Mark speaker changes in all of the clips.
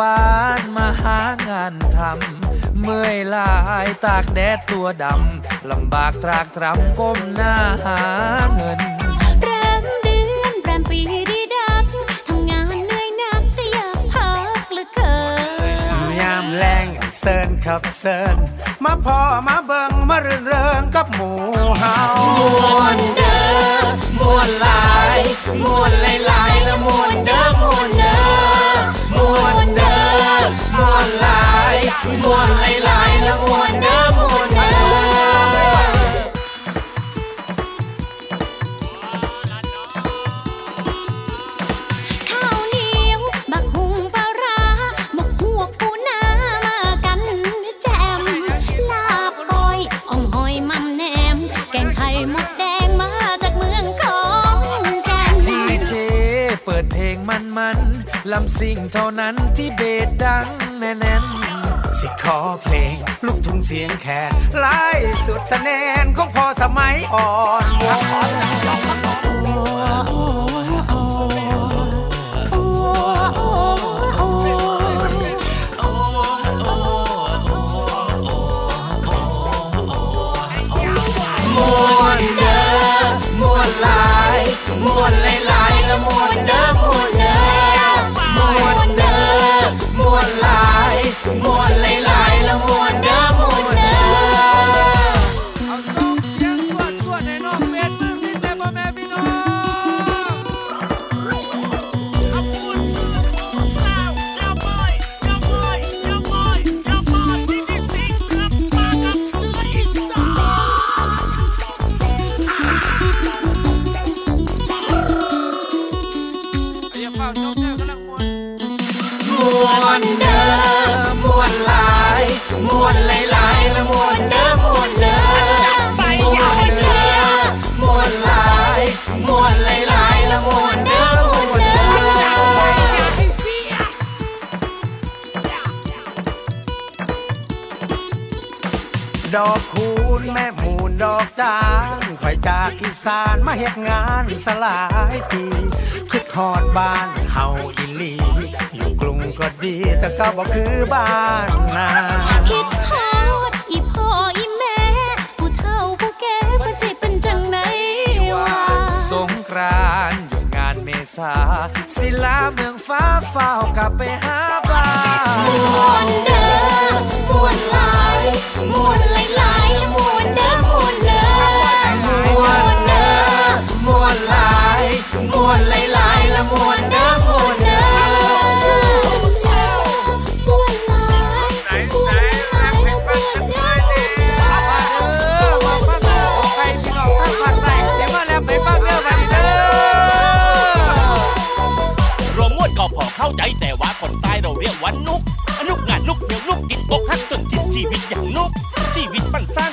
Speaker 1: บ้าน
Speaker 2: มาหางานทำ เมื่อยหลายตากแดดตัวดำ ลำบากตรากตรำก้มหน้าหาเงิน
Speaker 3: แรมเดือนแรมปีดีดักทำงานเหนื่อยหนักก็อยากพักเหลือเกิน
Speaker 2: ยามแรงเซินครับเซินมาพอมาเบิงมาเริงเริงกับหมูเฮามวนเด้อมวนหลายมวนลายลายๆแล้วมวนเด้อมวนเด้อมวนเด้อ มวนหลายมว ลำซิ่งเท่านั้นที่เบสดังแน่นสิขอเพลง ลูกทุ่งเสียงแขนไล่สุดสแนนของพอสมัยอ่อนวง
Speaker 1: จา
Speaker 2: กอีสานมาเฮ็ดงานสลายปีคิดฮอดบ้านเฮาอีหลีอยู่กรุงก็ดีแต่ก็บ่คือบ้านนา
Speaker 3: คิดฮอดอีพ่ออีแม่ผู้เฒ่าผู้แก่เพิ่นสิเป็นจังไดวะ
Speaker 2: สงกรานต์หยุดงานเมษา ศิลาเมืองฟ้าเฝ้ากลับไปหาบ้าน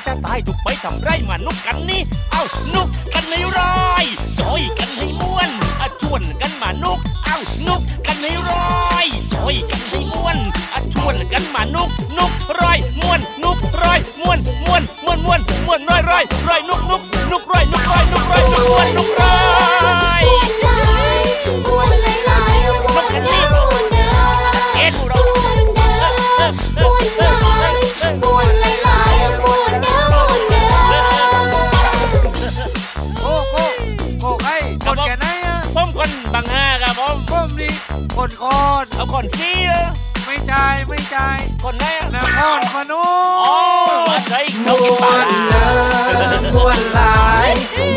Speaker 3: มัน
Speaker 1: ส
Speaker 4: ร้างจะตายถูกไปทำไรมานุกกันนี่ เอ้านุกกันให้ร้อยจอยกันให้ม่วนอะชวนกันมานุก เอ้านุกกันให้ร้อยจอยกันให้ม่วนอะชวนกันมานุก นุกร้อยม่วนนุกร้อยม่วนม่วนม่วนม่วนม่วนร้อยร้อยรอยนุกนุกนุกรอยนุกรอยนุกรอยนุกม่วนนุกรอย
Speaker 1: คน
Speaker 4: ค
Speaker 1: อน
Speaker 4: เอาคนขี้อะ
Speaker 1: ไม่จ่ายไม่จ่าย
Speaker 4: คนไหนอะ
Speaker 1: นครพน
Speaker 4: โอ้
Speaker 1: ม
Speaker 4: มาใส่
Speaker 2: ม
Speaker 4: เขากินป
Speaker 2: ว
Speaker 4: ลาน
Speaker 2: เด้อมวนหลาย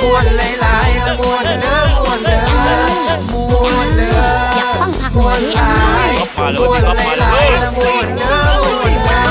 Speaker 2: มวนหลายหลายๆและมวนเด้อมวนเด้อมวนเด้อ
Speaker 3: อยากฟังผัก
Speaker 2: มวนหลาย
Speaker 4: เขาปลาเลย
Speaker 2: มวน
Speaker 4: เขา
Speaker 2: ห
Speaker 4: ปลา
Speaker 2: ลาย
Speaker 4: เล
Speaker 2: หลาย
Speaker 4: ย
Speaker 2: ๆและมวนเด้อมวนเด้อ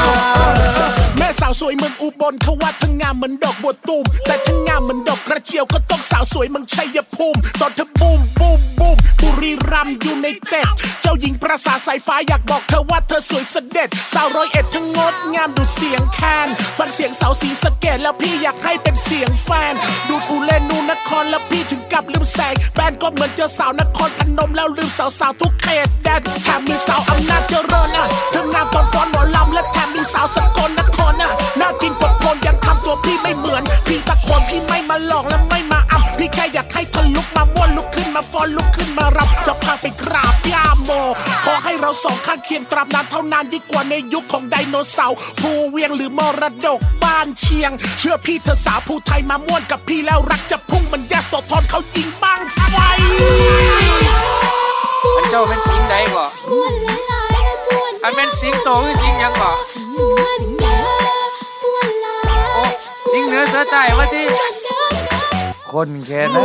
Speaker 5: แม่สาว
Speaker 6: สวยเมืองอุบลเขาว่าทั้งงามเหมือนดอกบัวตูมแต่ทั้งงามเหมือนดอกกระเจียวก็ต้องสาวสวยเมืองชัยภูมิตอนเธอบูมบูมบูมบุรีรัมย์อยู่ในเต็ดเจ้าหญิงประสาทสายฟ้าอยากบอกเธอว่าเธอสวยเสด็จ สาวร้อยเอ็ดทั้งงดงามดูเสียงแคนฟังเสียงสาวสีสะเกดแล้วพี่อยากให้เป็นเสียงแฟน ดูดอูเลนูนครแล้วพี่ถึงกับลืมแสงแบนก็เหมือนเจอสาวนครพนมแล้วลืมสาวสาวทุกเขตแดนแถมมีสาวอำนาจเจริญอะเธองามตอนฟ้อนหมอลำและแถมมีสาวสกลนครอะน่ากินปดพลยังทำตัวพี่ไม่เหมือน พี่ตะโคนพี่ไม่มาหลอกและไม่มาอับพี่แค่อยากให้เธอลุกมาม้วนลุกขึ้นมาฟ้อนลุกขึ้นมารับจะพาไปกราบย่าโม ขอให้เราสองข้างเคียงตราบนานเท่านานยิ่งกว่าในยุคของไดโนเสาร์ภูเวียงหรือมรดกบ้านเชียง เชื่อพี่เธอสาวภูไทยมาม่วนกับพี่แล้วรักจะพุ่งเหมันยาโสธรเขายิงบ้างไฟ
Speaker 1: อันเจ้าเป็นสิงใดบ่อันเป็นสิงโตหรือสิงหยังบ่โอ้สิง เหนือเสือใต้ว่าที่คนแค่ไหน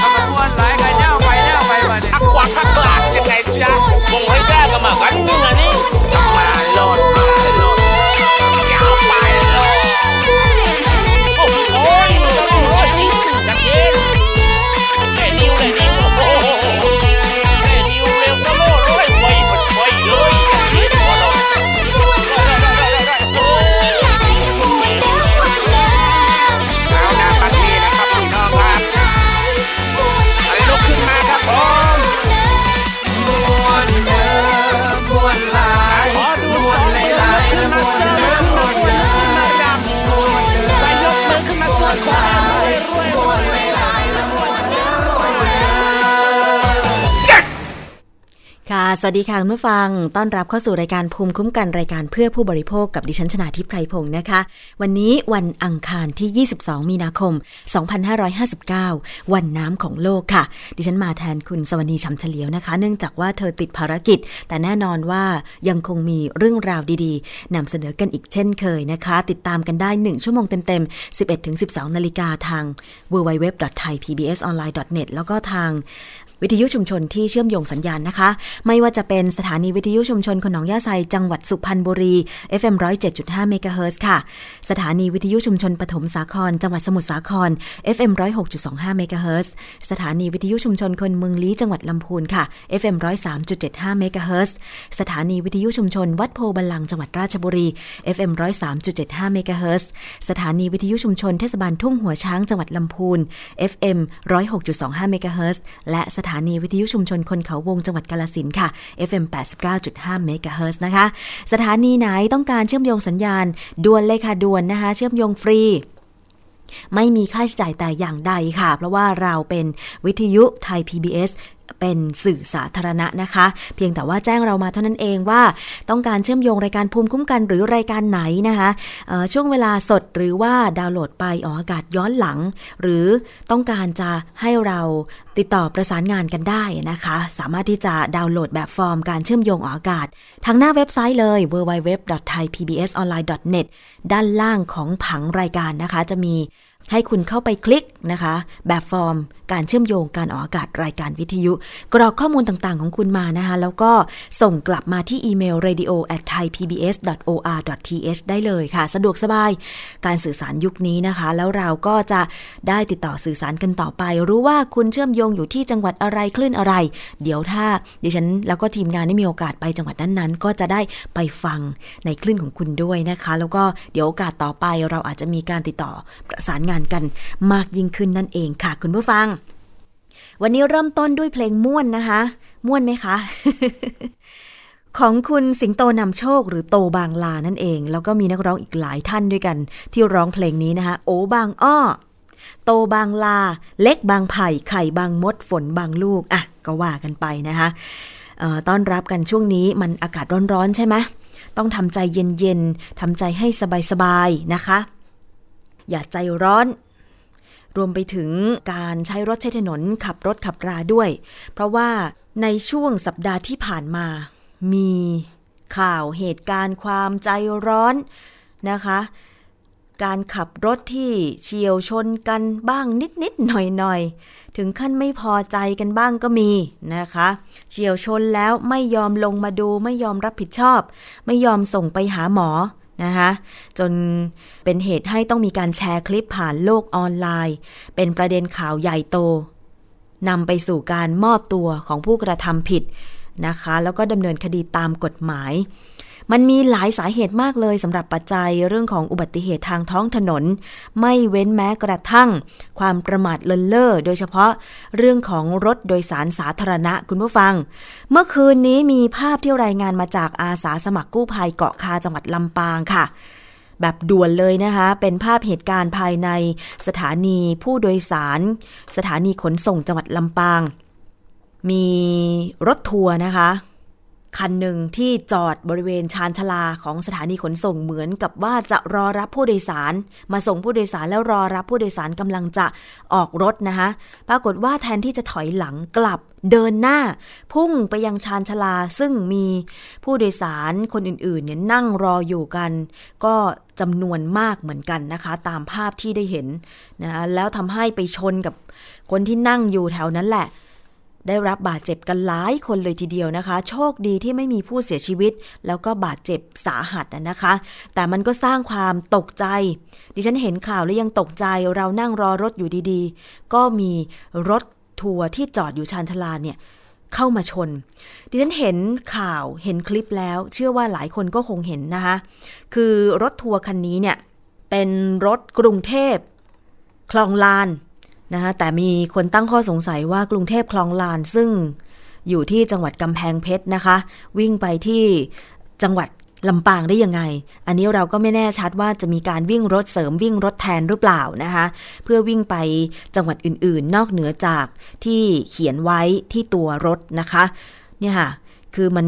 Speaker 1: ถ้ามันม่วนหลายก็ย่าวไปย่าวไปบัดนี้
Speaker 6: อักขวางภาคกลางยังไงจ๊ะ
Speaker 4: คงให้
Speaker 6: สวัส
Speaker 7: ดีค่ะคุณผู้ฟัง ต้อนรับเข้าสู่รายการภูมิคุ้มกันรายการเพื่อผู้บริโภคกับดิฉันชนาทิพไพรพงศ์นะคะ วันนี้วันอังคารที่ 22 มีนาคม 2559 วันน้ำของโลกค่ะ ดิฉันมาแทนคุณสวนีชำเฉลียวนะคะ เนื่องจากว่าเธอติดภารกิจ แต่แน่นอนว่ายังคงมีเรื่องราวดีๆนำเสนอกันอีกเช่นเคยนะคะ ติดตามกันได้ 1 ชั่วโมงเต็มๆ 11-12 นาฬิกาทาง www.thaipbsonline.net แล้วก็ทาง วิทยุชุมชนที่เชื่อมโยงสัญญาณนะคะ ไม่ว่าจะเป็นสถานีวิทยุชุมชนคนหนองหญ้าไซจังหวัดสุพรรณบุรี FM 107.5เมกะเฮิรตซ์ค่ะ สถานีวิทยุชุมชนปฐมสาคร จังหวัดสมุทรสาคร FM 106.25เมกะเฮิรตซ์สถานีวิทยุชุมชนคนเมืองลี้จังหวัดลำพูนค่ะ FM 103.75เมกะเฮิรตซ์สถานีวิทยุชุมชน วัดโพธิ์บัลลังก์จังหวัดราชบุรี FM 103.75เมกะเฮิรตซ์สถานีวิทยุชุมชนเทศบาลทุ่งหัวช้างจังหวัดลำพูน FM 106.25เมกะเฮิร์และสถาานีวิทยุชุมชนคนเขาวงจังหวัดกาลสินค่ะ FM 89.5เมกะเฮิรตซ์นะคะ สถานีไหนต้องการเชื่อมโยงสัญญาณด่วนเลยค่ะด่วนนะคะ เชื่อมโยงฟรีไม่มีค่าใช้จ่ายแต่อย่างใดค่ะ เพราะว่าเราเป็นวิทยุไทย PBS เป็นสื่อสาธารณะนะคะ เพียงแต่ว่าแจ้งเรามาเท่านั้นเองว่า ต้องการเชื่อมโยงรายการภูมิคุ้มกันหรือรายการไหนนะคะช่วงเวลาสดหรือว่าดาวน์โหลดไปออกอากาศย้อนหลัง หรือต้องการจะให้เราติดต่อประสานงานกันได้นะคะ สามารถที่จะดาวน์โหลดแบบฟอร์มการเชื่อมโยงออกอากาศ ทางหน้าเว็บไซต์เลย www.thaipbsonline.net ด้านล่างของผังรายการนะคะ จะมี ให้คุณเข้าไปคลิกนะคะ แบบฟอร์มการเชื่อมโยงการออกอากาศรายการวิทยุ กรอกข้อมูลต่างๆของคุณมานะคะ แล้วก็ส่งกลับมาที่อีเมล radio at thaipbs.or.th ได้เลยค่ะ สะดวกสบายการสื่อสารยุคนี้นะคะ แล้วเราก็จะได้ติดต่อสื่อสารกันต่อไป รู้ว่าคุณเชื่อมโยงอยู่ที่จังหวัดอะไรคลื่นอะไร เดี๋ยวถ้าดิฉันแล้วก็ทีมงานได้มีโอกาสไปจังหวัดนั้นๆ ก็จะได้ไปฟังในคลื่นของคุณด้วยนะคะ แล้วก็เดี๋ยวโอกาสต่อไปเราอาจจะมีการติดต่อประสานงานกันมากยิ่งขึ้นนั่นเองค่ะ คุณผู้ฟัง วันนี้เริ่มต้นด้วยเพลงม่วนนะคะ ม่วนไหมคะ ของคุณสิงโตนำโชคหรือโตบางลานั่นเอง แล้วก็มีนักร้องอีกหลายท่านด้วยกัน ที่ร้องเพลงนี้นะคะ โอบางอ้อโตบางลา เล็กบางไผ่ ไข่บางมด ฝนบางลูก อะ ก็ว่ากันไปนะคะต้อนรับกันช่วงนี้มันอากาศร้อนๆใช่ไหม ต้องทำใจเย็นๆ ทำใจให้สบายๆ นะคะ อย่าใจร้อน รวมไปถึงการใช้รถใช้ถนนขับรถขับราด้วย เพราะว่าในช่วงสัปดาห์ที่ผ่านมา มีข่าวเหตุการณ์ความใจร้อนนะคะ การขับรถที่เฉียวชนกันบ้างนิดๆหน่อยๆ ถึงขั้นไม่พอใจกันบ้างก็มีนะคะ เฉียวชนแล้วไม่ยอมลงมาดูไม่ยอมรับผิดชอบ ไม่ยอมส่งไปหาหมอ นะคะจนเป็นเหตุให้ต้องมีการแชร์คลิปผ่านโลกออนไลน์ เป็นประเด็นข่าวใหญ่โตนำไปสู่การมอบตัวของผู้กระทำผิดนะคะ แล้วก็ดำเนินคดีตามกฎหมาย มันมีหลายสาเหตุมากเลยสำหรับปัจจัยเรื่องของอุบัติเหตุทางท้องถนน ไม่เว้นแม้กระทั่ง ความประมาทเลินเล่อโดยเฉพาะเรื่องของรถโดยสารสาธารณะคุณผู้ฟัง เมื่อคืนนี้มีภาพที่รายงานมาจากอาสาสมัครกู้ภัยเกาะคาจังหวัดลำปางค่ะแบบด่วนเลยนะคะ เป็นภาพเหตุการณ์ภายในสถานีผู้โดยสาร สถานีขนส่งจังหวัดลำปาง มีรถทัวร์นะคะ คันหนึ่งที่จอดบริเวณชานชาลาของสถานีขนส่งเหมือนกับว่าจะรอรับผู้โดยสาร มาส่งผู้โดยสารแล้วรอรับผู้โดยสารกำลังจะออกรถนะคะปรากฏว่าแทนที่จะถอยหลังกลับเดินหน้า พุ่งไปยังชานชาลาซึ่งมีผู้โดยสารคนอื่นๆเนี่ยนั่งรออยู่กัน ก็จำนวนมากเหมือนกันนะคะ ตามภาพที่ได้เห็นนะคะแล้วทำให้ไปชนกับคนที่นั่งอยู่แถวนั้นแหละ ได้รับบาดเจ็บกันหลายคนเลยทีเดียวนะคะ โชคดีที่ไม่มีผู้เสียชีวิต แล้วก็บาดเจ็บสาหัสนะนะคะ แต่มันก็สร้างความตกใจ ดิฉันเห็นข่าวแล้วยังตกใจเรานั่งรอรถอยู่ดีๆ ก็มีรถทัวร์ที่จอดอยู่ชานชาลาเนี่ยเข้ามาชน ดิฉันเห็นข่าวเห็นคลิปแล้ว เชื่อว่าหลายคนก็คงเห็นนะคะ คือรถทัวร์คันนี้เนี่ยเป็นรถกรุงเทพคลองลาน นะคะแต่มีคนตั้งข้อสงสัยว่ากรุงเทพคลองลานซึ่งอยู่ที่จังหวัดกำแพงเพชรนะคะ วิ่งไปที่จังหวัดลำปางได้ยังไง อันนี้เราก็ไม่แน่ชัดว่าจะมีการวิ่งรถเสริมวิ่งรถแทนหรือเปล่านะคะ เพื่อวิ่งไปจังหวัดอื่นๆ นอกเหนือจากที่เขียนไว้ที่ตัวรถนะคะ เนี่ยค่ะ คือมัน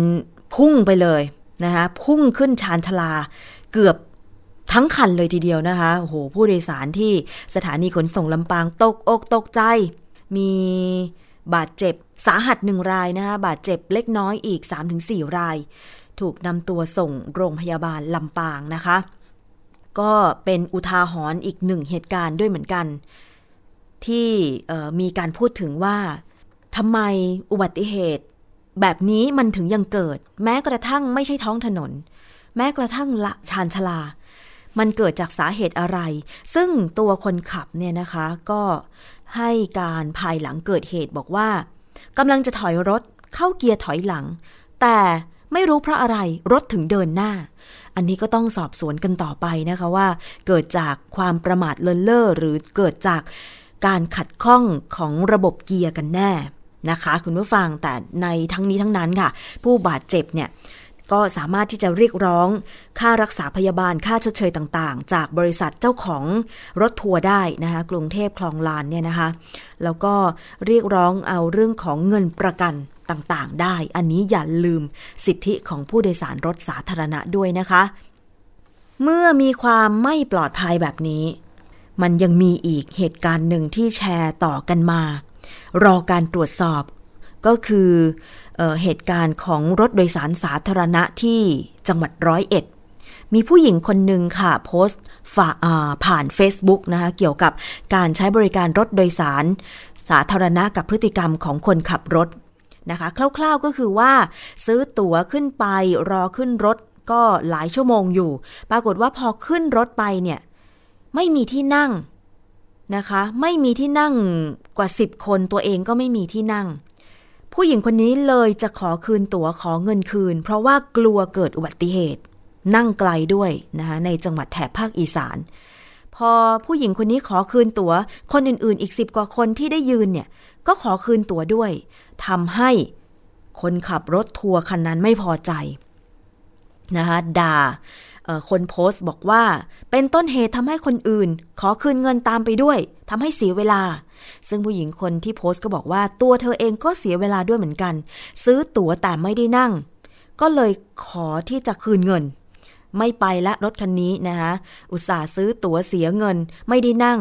Speaker 7: พุ่งไปเลยนะคะ พุ่งขึ้นชานชาลาเกือบ ทั้งคันเลยทีเดียวนะคะโอ้โหผู้โดยสารที่สถานีขนส่งลำปางตกอกตกใจ มีบาดเจ็บสาหัสหนึ่งรายนะคะบาดเจ็บเล็กน้อยอีก 3-4 ราย ถูกนำตัวส่งโรงพยาบาลลำปางนะคะ ก็เป็นอุทาหรณ์อีกหนึ่งเหตุการณ์ด้วยเหมือนกัน ที่มีการพูดถึงว่าทำไมอุบัติเหตุ แบบนี้มันถึงยังเกิด แม้กระทั่งไม่ใช่ท้องถนน แม้กระทั่งละชานชลา มันเกิดจากสาเหตุอะไร ซึ่งตัวคนขับเนี่ยนะคะก็ให้การภายหลังเกิดเหตุบอกว่ากำลังจะถอยรถเข้าเกียร์ถอยหลัง แต่ไม่รู้เพราะอะไรรถถึงเดินหน้า อันนี้ก็ต้องสอบสวนกันต่อไปนะคะว่า เกิดจากความประมาทเลินเล่อหรือเกิดจากการขัดข้องของระบบเกียร์กันแน่นะคะ คุณผู้ฟังแต่ในทั้งนี้ทั้งนั้นค่ะ ผู้บาดเจ็บเนี่ย ก็สามารถที่จะเรียกร้องค่ารักษาพยาบาลค่าชดเชยต่างๆ จากบริษัทเจ้าของรถทัวร์ได้นะคะกรุงเทพคลองลานเนี่ยนะคะแล้วก็เรียกร้องเอาเรื่องของเงินประกันต่างๆ ได้ อันนี้อย่าลืมสิทธิของผู้โดยสารรถสาธารณะด้วยนะคะ เมื่อมีความไม่ปลอดภัยแบบนี้ มันยังมีอีกเหตุการณ์หนึ่งที่แชร์ต่อกันมา รอการตรวจสอบก็คือ เเหตุการณ์ของรถโดยสารสาธารณะที่จังหวัดร้อยเอ็ด มีผู้หญิงคนหนึ่งค่ะโพสต์ผ่าน Facebook นะคะเกี่ยวกับการใช้บริการรถโดยสาร สาธารณะกับพฤติกรรมของคนขับรถนะคะคร่าวๆก็คือว่า ซื้อตั๋วขึ้นไปรอขึ้นรถก็หลายชั่วโมงอยู่ ปรากฏว่าพอขึ้นรถไปเนี่ยไม่มีที่นั่งนะคะ ไม่มีที่นั่งกว่า 10 คนตัวเองก็ไม่มีที่นั่ง ผู้หญิงคนนี้เลยจะขอคืนตั๋วขอเงินคืน เพราะว่ากลัวเกิดอุบัติเหตุ นั่งไกลด้วยนะคะในจังหวัดแถบภาคอีสาน พอผู้หญิงคนนี้ขอคืนตัว๋ว คนอื่นๆ อีกสิบกว่าคนที่ได้ยืนเนี่ย ก็ขอคืนตั๋วด้วยทำให้คนขับรถทัวร์คันนั้นไม่พอใจนะคะด่าคนโพสต์บอกว่าเป็นต้นเหตุทำให้คนอื่น ขอคืนเงินตามไปด้วย ทำให้เสียเวลา ซึ่งผู้หญิงคนที่โพสต์ก็บอกว่าตัวเธอเองก็เสียเวลาด้วยเหมือนกัน ซื้อตั๋วแต่ไม่ได้นั่ง ก็เลยขอที่จะคืนเงิน ไม่ไปละรถคันนี้นะคะอุตส่าห์ซื้อตั๋วเสียเงิน ไม่ได้นั่ง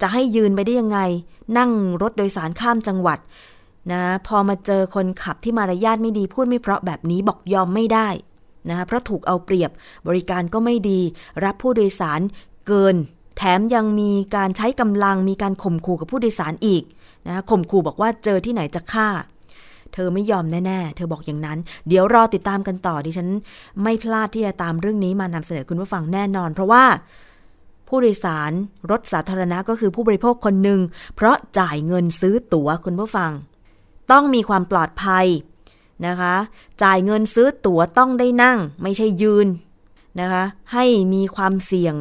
Speaker 7: จะให้ยืนไปได้ยังไง นั่งรถโดยสารข้ามจังหวัดนะพอมาเจอคนขับที่มารยาทไม่ดีพูดไม่เพราะแบบนี้บอกยอมไม่ได้นะคะเพราะถูกเอาเปรียบ บริการก็ไม่ดี รับผู้โดยสารเกิน แถมยังมีการใช้กำลังมีการข่มขู่กับผู้โดยสารอีกนะข่มขู่บอกว่าเจอที่ไหนจะฆ่า เธอไม่ยอมแน่ ๆ เธอบอกอย่างนั้น เดี๋ยวรอติดตามกันต่อดิฉัน ไม่พลาดที่จะตามเรื่องนี้มานำเสนอคุณผู้ฟังแน่นอน เพราะว่าผู้โดยสารรถสาธารณะก็คือผู้บริโภคคนหนึ่งเพราะจ่ายเงินซื้อตั๋วคุณผู้ฟัง ต้องมีความปลอดภัยนะคะ จ่ายเงินซื้อตั๋วต้องได้นั่ง ไม่ใช่ยืนนะคะ ให้มีความเสี่ยง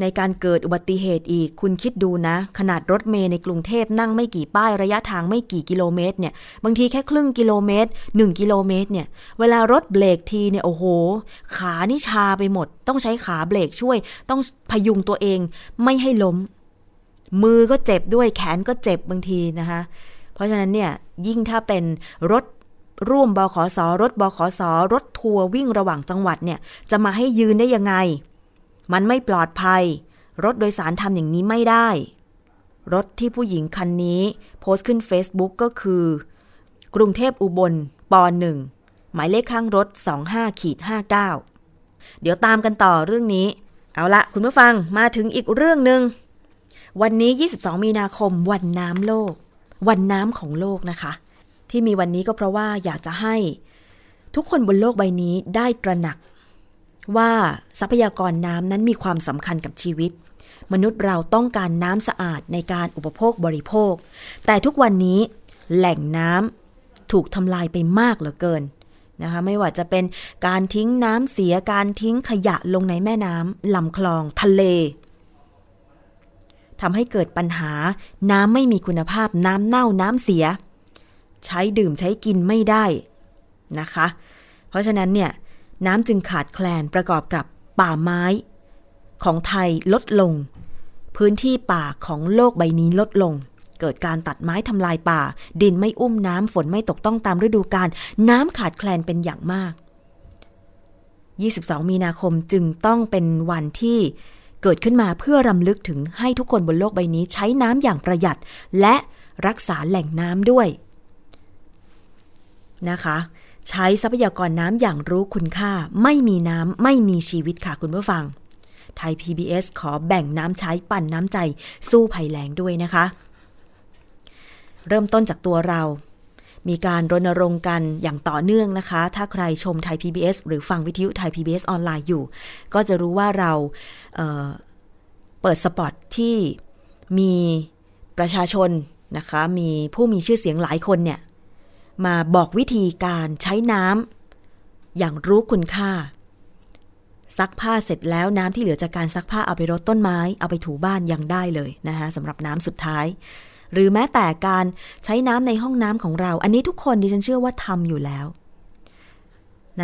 Speaker 7: ในการเกิดอุบัติเหตุอีก คุณคิดดูนะ ขนาดรถเมย์ในกรุงเทพนั่งไม่กี่ป้ายระยะทางไม่กี่กิโลเมตรเนี่ย บางทีแค่ครึ่งกิโลเมตร 1 กิโลเมตรเนี่ย เวลารถเบรกทีเนี่ยโอ้โห ขานี่ชาไปหมด ต้องใช้ขาเบรกช่วย ต้องพยุงตัวเองไม่ให้ล้ม มือก็เจ็บด้วยแขนก็เจ็บบางทีนะคะ เพราะฉะนั้นเนี่ยยิ่งถ้าเป็นรถร่วมบขสรถบขสรถทัวร์วิ่งระหว่างจังหวัดเนี่ยจะมาให้ยืนได้ยังไง มันไม่ปลอดภัย รถโดยสารทำอย่างนี้ไม่ได้ รถที่ผู้หญิงคันนี้ โพสต์ขึ้น Facebook ก็คือ กรุงเทพอุบลปหนึ่งหมายเลขข้างรถ 25ขีด59 เดี๋ยวตามกันต่อเรื่องนี้ เอาละคุณผู้ฟังมาถึงอีกเรื่องหนึ่งวันนี้ 22 มีนาคมวันน้ำโลก วันน้ำของโลกนะคะ ที่มีวันนี้ก็เพราะว่าอยากจะให้ ทุกคนบนโลกใบนี้ได้ตระหนัก ว่าทรัพยากรน้ำนั้นมีความสำคัญกับชีวิต มนุษย์เราต้องการน้ำสะอาดในการอุปโภคบริโภค แต่ทุกวันนี้แหล่งน้ำถูกทำลายไปมากเหลือเกินนะคะไม่ว่าจะเป็นการทิ้งน้ำเสียการทิ้งขยะลงในแม่น้ำลำคลองทะเลทำให้เกิดปัญหาน้ำไม่มีคุณภาพน้ำเน่าน้ำเสีย ใช้ดื่มใช้กินไม่ได้นะคะ เพราะฉะนั้นเนี่ย น้ำจึงขาดแคลนประกอบกับป่าไม้ ของไทยลดลง พื้นที่ป่าของโลกใบนี้ลดลง เกิดการตัดไม้ทำลายป่า ดินไม่อุ้มน้ำฝนไม่ตกต้องตามฤดูกาลน้ำขาดแคลนเป็นอย่างมาก 22 มีนาคมจึงต้องเป็นวันที่เกิดขึ้นมาเพื่อรำลึกถึงให้ทุกคนบนโลกใบนี้ใช้น้ำอย่างประหยัด และรักษาแหล่งน้ำด้วยนะคะ ใช้ทรัพยากรน้ำอย่างรู้คุณค่า ไม่มีน้ำไม่มีชีวิตค่ะคุณผู้ฟัง ไทย PBS ขอแบ่งน้ำใช้ปั่นน้ำใจ สู้ภัยแล้งด้วยนะคะ เริ่มต้นจากตัวเรา มีการรณรงค์กันอย่างต่อเนื่องนะคะ ถ้าใครชมไทย PBS หรือฟังวิทยุไทย PBS ออนไลน์อยู่ ก็จะรู้ว่าเราเเปิดสปอตที่มีประชาชนนะคะ มีผู้มีชื่อเสียงหลายคนเนี่ย มาบอกวิธีการใช้น้ำอย่างรู้คุณค่า ซักผ้าเสร็จแล้วน้ำที่เหลือจากการซักผ้าเอาไปรดต้นไม้ เอาไปถูบ้านยังได้เลยนะคะสำหรับน้ำสุดท้าย หรือแม้แต่การใช้น้ำในห้องน้ำของเรา อันนี้ทุกคนดิฉันเชื่อว่าทำอยู่แล้ว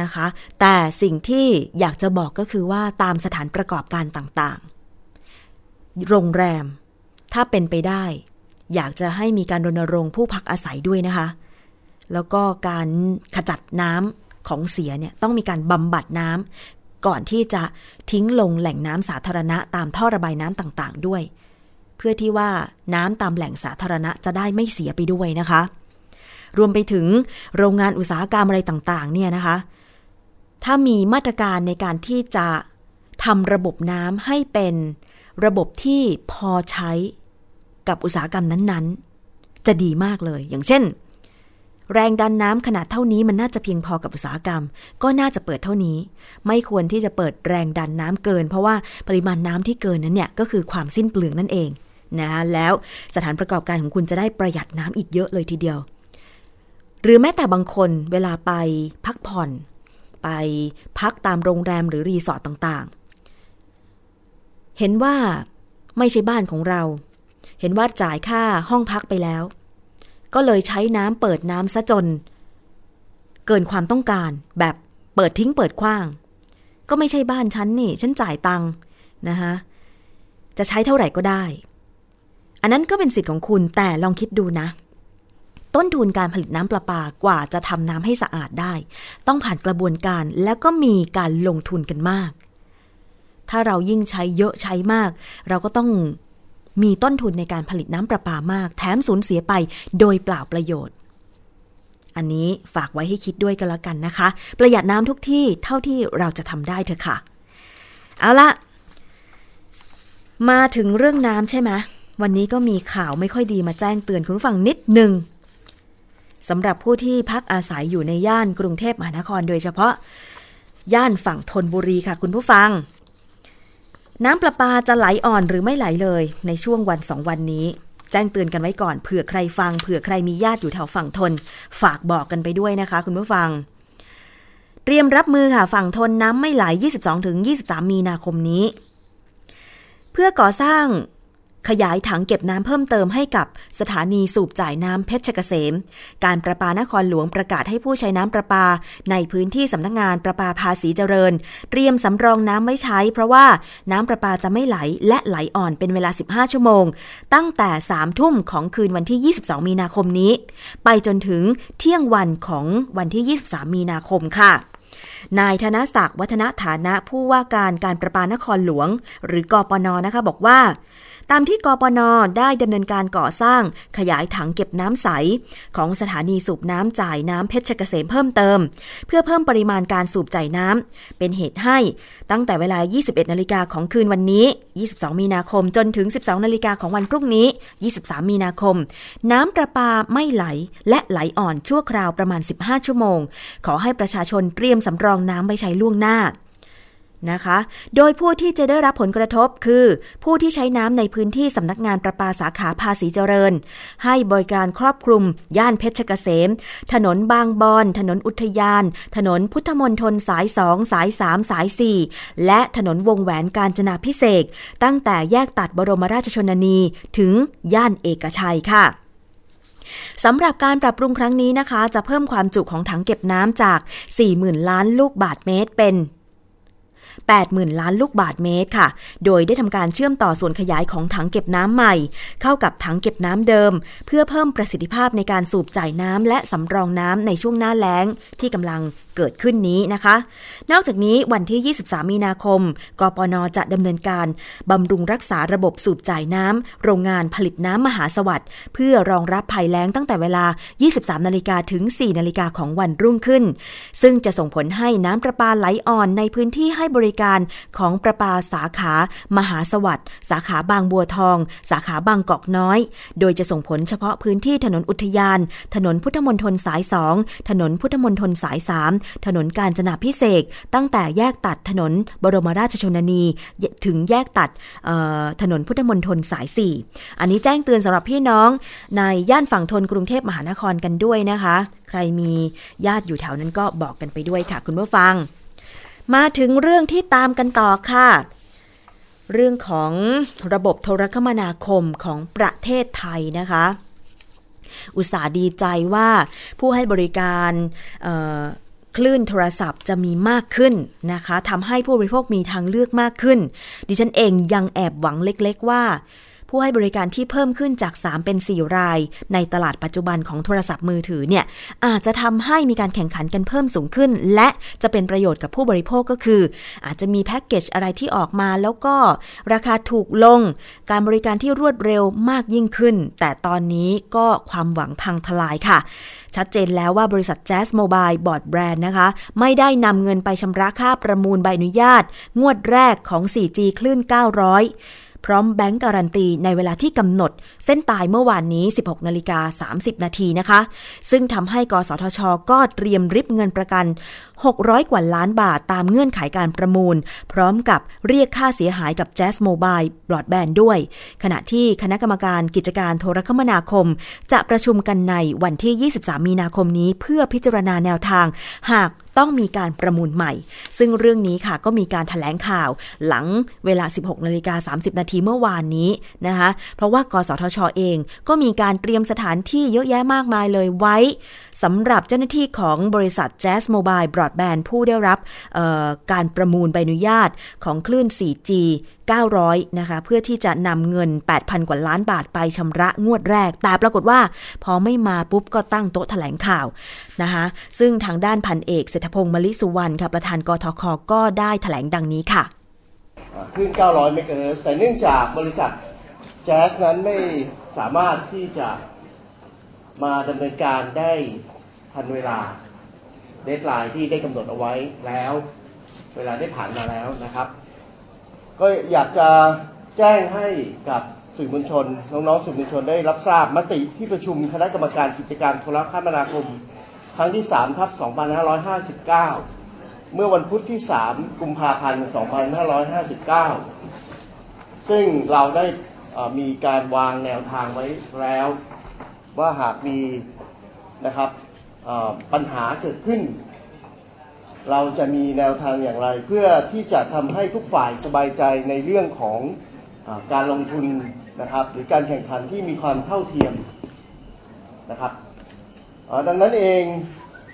Speaker 7: นะคะ แต่สิ่งที่อยากจะบอกก็คือว่าตามสถานประกอบการต่างๆ โรงแรม ถ้าเป็นไปได้ อยากจะให้มีการรณรงค์ผู้พักอาศัยด้วยนะคะ แล้วก็การขจัดน้ำของเสียเนี่ยต้องมีการบำบัดน้ำก่อนที่จะทิ้งลงแหล่งน้ำสาธารณะตามท่อระบายน้ำต่างๆ ด้วย เพื่อที่ว่าน้ำตามแหล่งสาธารณะจะได้ไม่เสียไปด้วยนะคะ รวมไปถึงโรงงานอุตสาหกรรมอะไรต่างๆ เนี่ยนะคะ ถ้ามีมาตรการในการที่จะทำระบบน้ำให้เป็นระบบที่พอใช้กับอุตสาหกรรมนั้นๆ จะดีมากเลย อย่างเช่น แรงดันน้ำขนาดเท่านี้มันน่าจะเพียงพอกับอุตสาหกรรม ก็น่าจะเปิดเท่านี้ ไม่ควรที่จะเปิดแรงดันน้ำเกิน เพราะว่าปริมาณน้ำที่เกินนั้นเนี่ยก็คือความสิ้นเปลืองนั่นเองนะะแล้วสถานประกอบการของคุณจะได้ประหยัดน้ำอีกเยอะเลยทีเดียว หรือแม้แต่บางคนเวลาไปพักผ่อน ไปพักตามโรงแรมหรือรีสอร์ทต่างๆ เห็นว่าไม่ใช่บ้านของเรา เห็นว่าจ่ายค่าห้องพักไปแล้ว ก็เลยใช้น้ำเปิดน้ำซะจน เกินความต้องการแบบเปิดทิ้งเปิดคว้าง ก็ไม่ใช่บ้านฉันนี่ ฉันจ่ายตังค์นะคะจะใช้เท่าไหร่ก็ได้ อันนั้นก็เป็นสิทธิ์ของคุณแต่ลองคิดดูนะ ต้นทุนการผลิตน้ำประปากว่าจะทำน้ำให้สะอาดได้ ต้องผ่านกระบวนการแล้วก็มีการลงทุนกันมาก ถ้าเรายิ่งใช้เยอะใช้มาก เราก็ต้อง มีต้นทุนในการผลิตน้ำประปามาก แถมสูญเสียไปโดยเปล่าประโยชน์ อันนี้ฝากไว้ให้คิดด้วยกันละกันนะคะ ประหยัดน้ำทุกที่เท่าที่เราจะทำได้เถอะค่ะ เอาละมาถึงเรื่องน้ำใช่ไหมวันนี้ก็มีข่าวไม่ค่อยดีมาแจ้งเตือนคุณผู้ฟังนิดหนึ่งสำหรับผู้ที่พักอาศัยอยู่ในย่านกรุงเทพมหานครโดยเฉพาะ ย่านฝั่งธนบุรีค่ะคุณผู้ฟัง น้ำประปาจะไหลอ่อนหรือไม่ไหลเลย ในช่วงวันสองวันนี้ แจ้งเตือนกันไว้ก่อนเผื่อใครฟังเผื่อใครมีญาติอยู่แถวฝั่งทน ฝากบอกกันไปด้วยนะคะ คุณผู้ฟัง เตรียมรับมือค่ะฝั่งทนน้ำไม่ไหล 22-23 มีนาคมนี้ เพื่อก่อสร้าง ขยายถังเก็บน้ำเพิ่มเติมให้กับสถานีสูบจ่ายน้ำเพชรเกษม การประปานครหลวงประกาศให้ผู้ใช้น้ำประปา ในพื้นที่สำนักงานประปาภาษีเจริญ เตรียมสำรองน้ำไว้ใช้ เพราะว่าน้ำประปาจะไม่ไหลและไหลอ่อนเป็นเวลา 15 ชั่วโมง ตั้งแต่3ทุ่มของคืนวันที่ 22 มีนาคมนี้ ไปจนถึงเที่ยงวันของวันที่ 23 มีนาคมค่ะนายธนศักดิ์วัฒนฐานะผู้ว่าการการประปานครหลวง หรือกปนนะคะบอกว่า ตามที่กปนได้ดำเนินการก่อสร้างขยายถังเก็บน้ำใส ของสถานีสูบน้ำจ่ายน้ำเพชรเกษมเพิ่มเติม เพื่อเพิ่มปริมาณการสูบจ่ายน้ำเป็นเหตุให้ตั้งแต่เวลา 21 นาฬิกาของคืนวันนี้ 22 มีนาคมจนถึง 12 นาฬิกาของวันพรุ่งนี้ 23 มีนาคม น้ำประปาไม่ไหลและไหลอ่อนชั่วคราวประมาณ 15 ชั่วโมง ขอให้ประชาชนเตรียมสำรองน้ำไว้ใช้ล่วงหน้า นะคะ โดยผู้ที่จะได้รับผลกระทบคือ ผู้ที่ใช้น้ำในพื้นที่สำนักงานประปาสาขาภาษีเจริญ ให้บริการครอบคลุม ย่านเพชรเกษม ถนนบางบอน ถนนอุทยาน ถนนพุทธมนตรสาย2สาย3สาย4และถนนวงแหวนกาญจนาพิเศษตั้งแต่แยกตัดบรมราชชนนีถึงย่านเอกชัยค่ะสำหรับการปรับปรุงครั้งนี้นะคะ จะเพิ่มความจุของถังเก็บน้ำจาก 40,000 ล้านลูกบาทเมตรเป็น 80,000 ล้านลูกบาทเมตรค่ะ โดยได้ทำการเชื่อมต่อส่วนขยายของถังเก็บน้ำใหม่ เข้ากับถังเก็บน้ำเดิม เพื่อเพิ่มประสิทธิภาพในการสูบจ่ายน้ำและสำรองน้ำในช่วงหน้าแล้งที่กำลังเกิดขึ้นนี้นะคะ นอกจากนี้วันที่ 23 มีนาคม กปน จะดำเนินการบำรุงรักษาระบบสูบจ่ายน้ำโรงงานผลิตน้ำมหาสวัสดิ์เพื่อรองรับภัยแล้งตั้งแต่เวลา 23 นาฬิกาถึง 4 นาฬิกาของวันรุ่งขึ้น ซึ่งจะส่งผลให้น้ำประปาไหลอ่อนในพื้นที่ให้บริการของประปาสาขามหาสวัสดิ์สาขาบางบัวทอง สาขาบางกอกน้อย โดยจะส่งผลเฉพาะพื้นที่ถนนอุทยาน ถนนพุทธมณฑลสาย2ถนนพุทธมณฑลสาย3ถนนกาญจนาพิเศษตั้งแต่แยกตัดถนนบรมราชชนนี ถึงแยกตัดถนนพุทธมณฑลสาย 4 อันนี้แจ้งเตือนสำหรับพี่น้อง ในย่านฝั่งทนกรุงเทพมหานครกันด้วยนะคะ ใครมีญาติอยู่แถวนั้นก็บอกกันไปด้วยค่ะคุณผู้ฟัง มาถึงเรื่องที่ตามกันต่อค่ะ เรื่องของระบบโทรคมนาคมของประเทศไทยนะคะ อุตสาห์ดีใจว่าผู้ให้บริการคลื่นโทรศัพท์จะมีมากขึ้นนะคะทำให้ผู้บริโภคมีทางเลือกมากขึ้น ดิฉันเองยังแอบหวังเล็กๆว่า ผู้ให้บริการที่เพิ่มขึ้นจาก 3 เป็น 4 ราย ในตลาดปัจจุบันของโทรศัพท์มือถือเนี่ยอาจจะทำให้มีการแข่งขันกันเพิ่มสูงขึ้น และจะเป็นประโยชน์กับผู้บริโภคก็คือ อาจจะมีแพ็กเกจอะไรที่ออกมา แล้วก็ราคาถูกลง การบริการที่รวดเร็วมากยิ่งขึ้น แต่ตอนนี้ก็ความหวังพังทลายค่ะ ชัดเจนแล้วว่าบริษัท Jazz Mobile Board Brand นะคะ ไม่ได้นำเงินไปชำระค่าประมูลใบอนุญาต งวดแรกของ 4G คลื่น 900 พร้อมแบงก์การันตีในเวลาที่กำหนด เส้นตายเมื่อวานนี้ 16นาฬิกา30 นาทีนะคะ ซึ่งทำให้กสทช ก็เตรียมริบเงินประกัน 600 กว่าล้านบาทตามเงื่อนไขการประมูล พร้อมกับเรียกค่าเสียหายกับ Jazz Mobile Broadband ด้วย ขณะที่คณะกรรมการกิจการโทรคมนาคม จะประชุมกันในวันที่ 23 มีนาคมนี้เพื่อพิจารณาแนวทาง หากต้องมีการประมูลใหม่ ซึ่งเรื่องนี้ค่ะก็มีการถแถลงข่าวหลังเวลา 16นาฬิกา30 นาทีเมื่อวานนี้นะคะเพราะว่ากสทชเองก็มีการเตรียมสถานที่เยอะแยะมากมายเลยไว้สำหรับเจ้าหน้าที่ของบริษัท Jazz Mobile Broadband ผู้ได้รับการประมูลใบอนุญาตของคลื่น 4G 900นะคะ เพื่อที่จะนำเงิน 8,000 กว่าล้านบาทไปชำระงวดแรก แต่ปรากฏว่า พอไม่มาปุ๊บก็ตั้งโต๊ะแถลงข่าวนะคะ ซึ่งทางด้านพันเอกเศรษฐพงศ์มลิสุวรรณค่ะประธานกทคก็ได้แถลงดังนี้ค่ะ
Speaker 8: คลื่น900 เมกะเฮิรตซ์แต่เนื่องจากบริษัทแจ๊สนั้นไม่สามารถที่จะมาดำเนินการได้ทันเวลา deadline ที่ได้กำหนดเอาไว้แล้ว เวลาได้ผ่านมาแล้วนะครับ ก็อยากจะแจ้งให้กับสื่อมวลชน น้องๆสื่อมวลชนได้รับทราบมติที่ประชุมคณะกรรมการกิจการโทรคมนาคม ครั้งที่3ทับ2559 เมื่อวันพุธที่ 3 กุมภาพันธ์ 2559 ซึ่งเราได้มีการวางแนวทางไว้แล้ว ว่าหากมีนะครับปัญหาเกิดขึ้น เราจะมีแนวทางอย่างไร เพื่อที่จะทำให้ทุกฝ่ายสบายใจในเรื่องของอการลงทุนนะครับ หรือการแข่งขันที่มีความเท่าเทียมนะครับดังนั้นเอง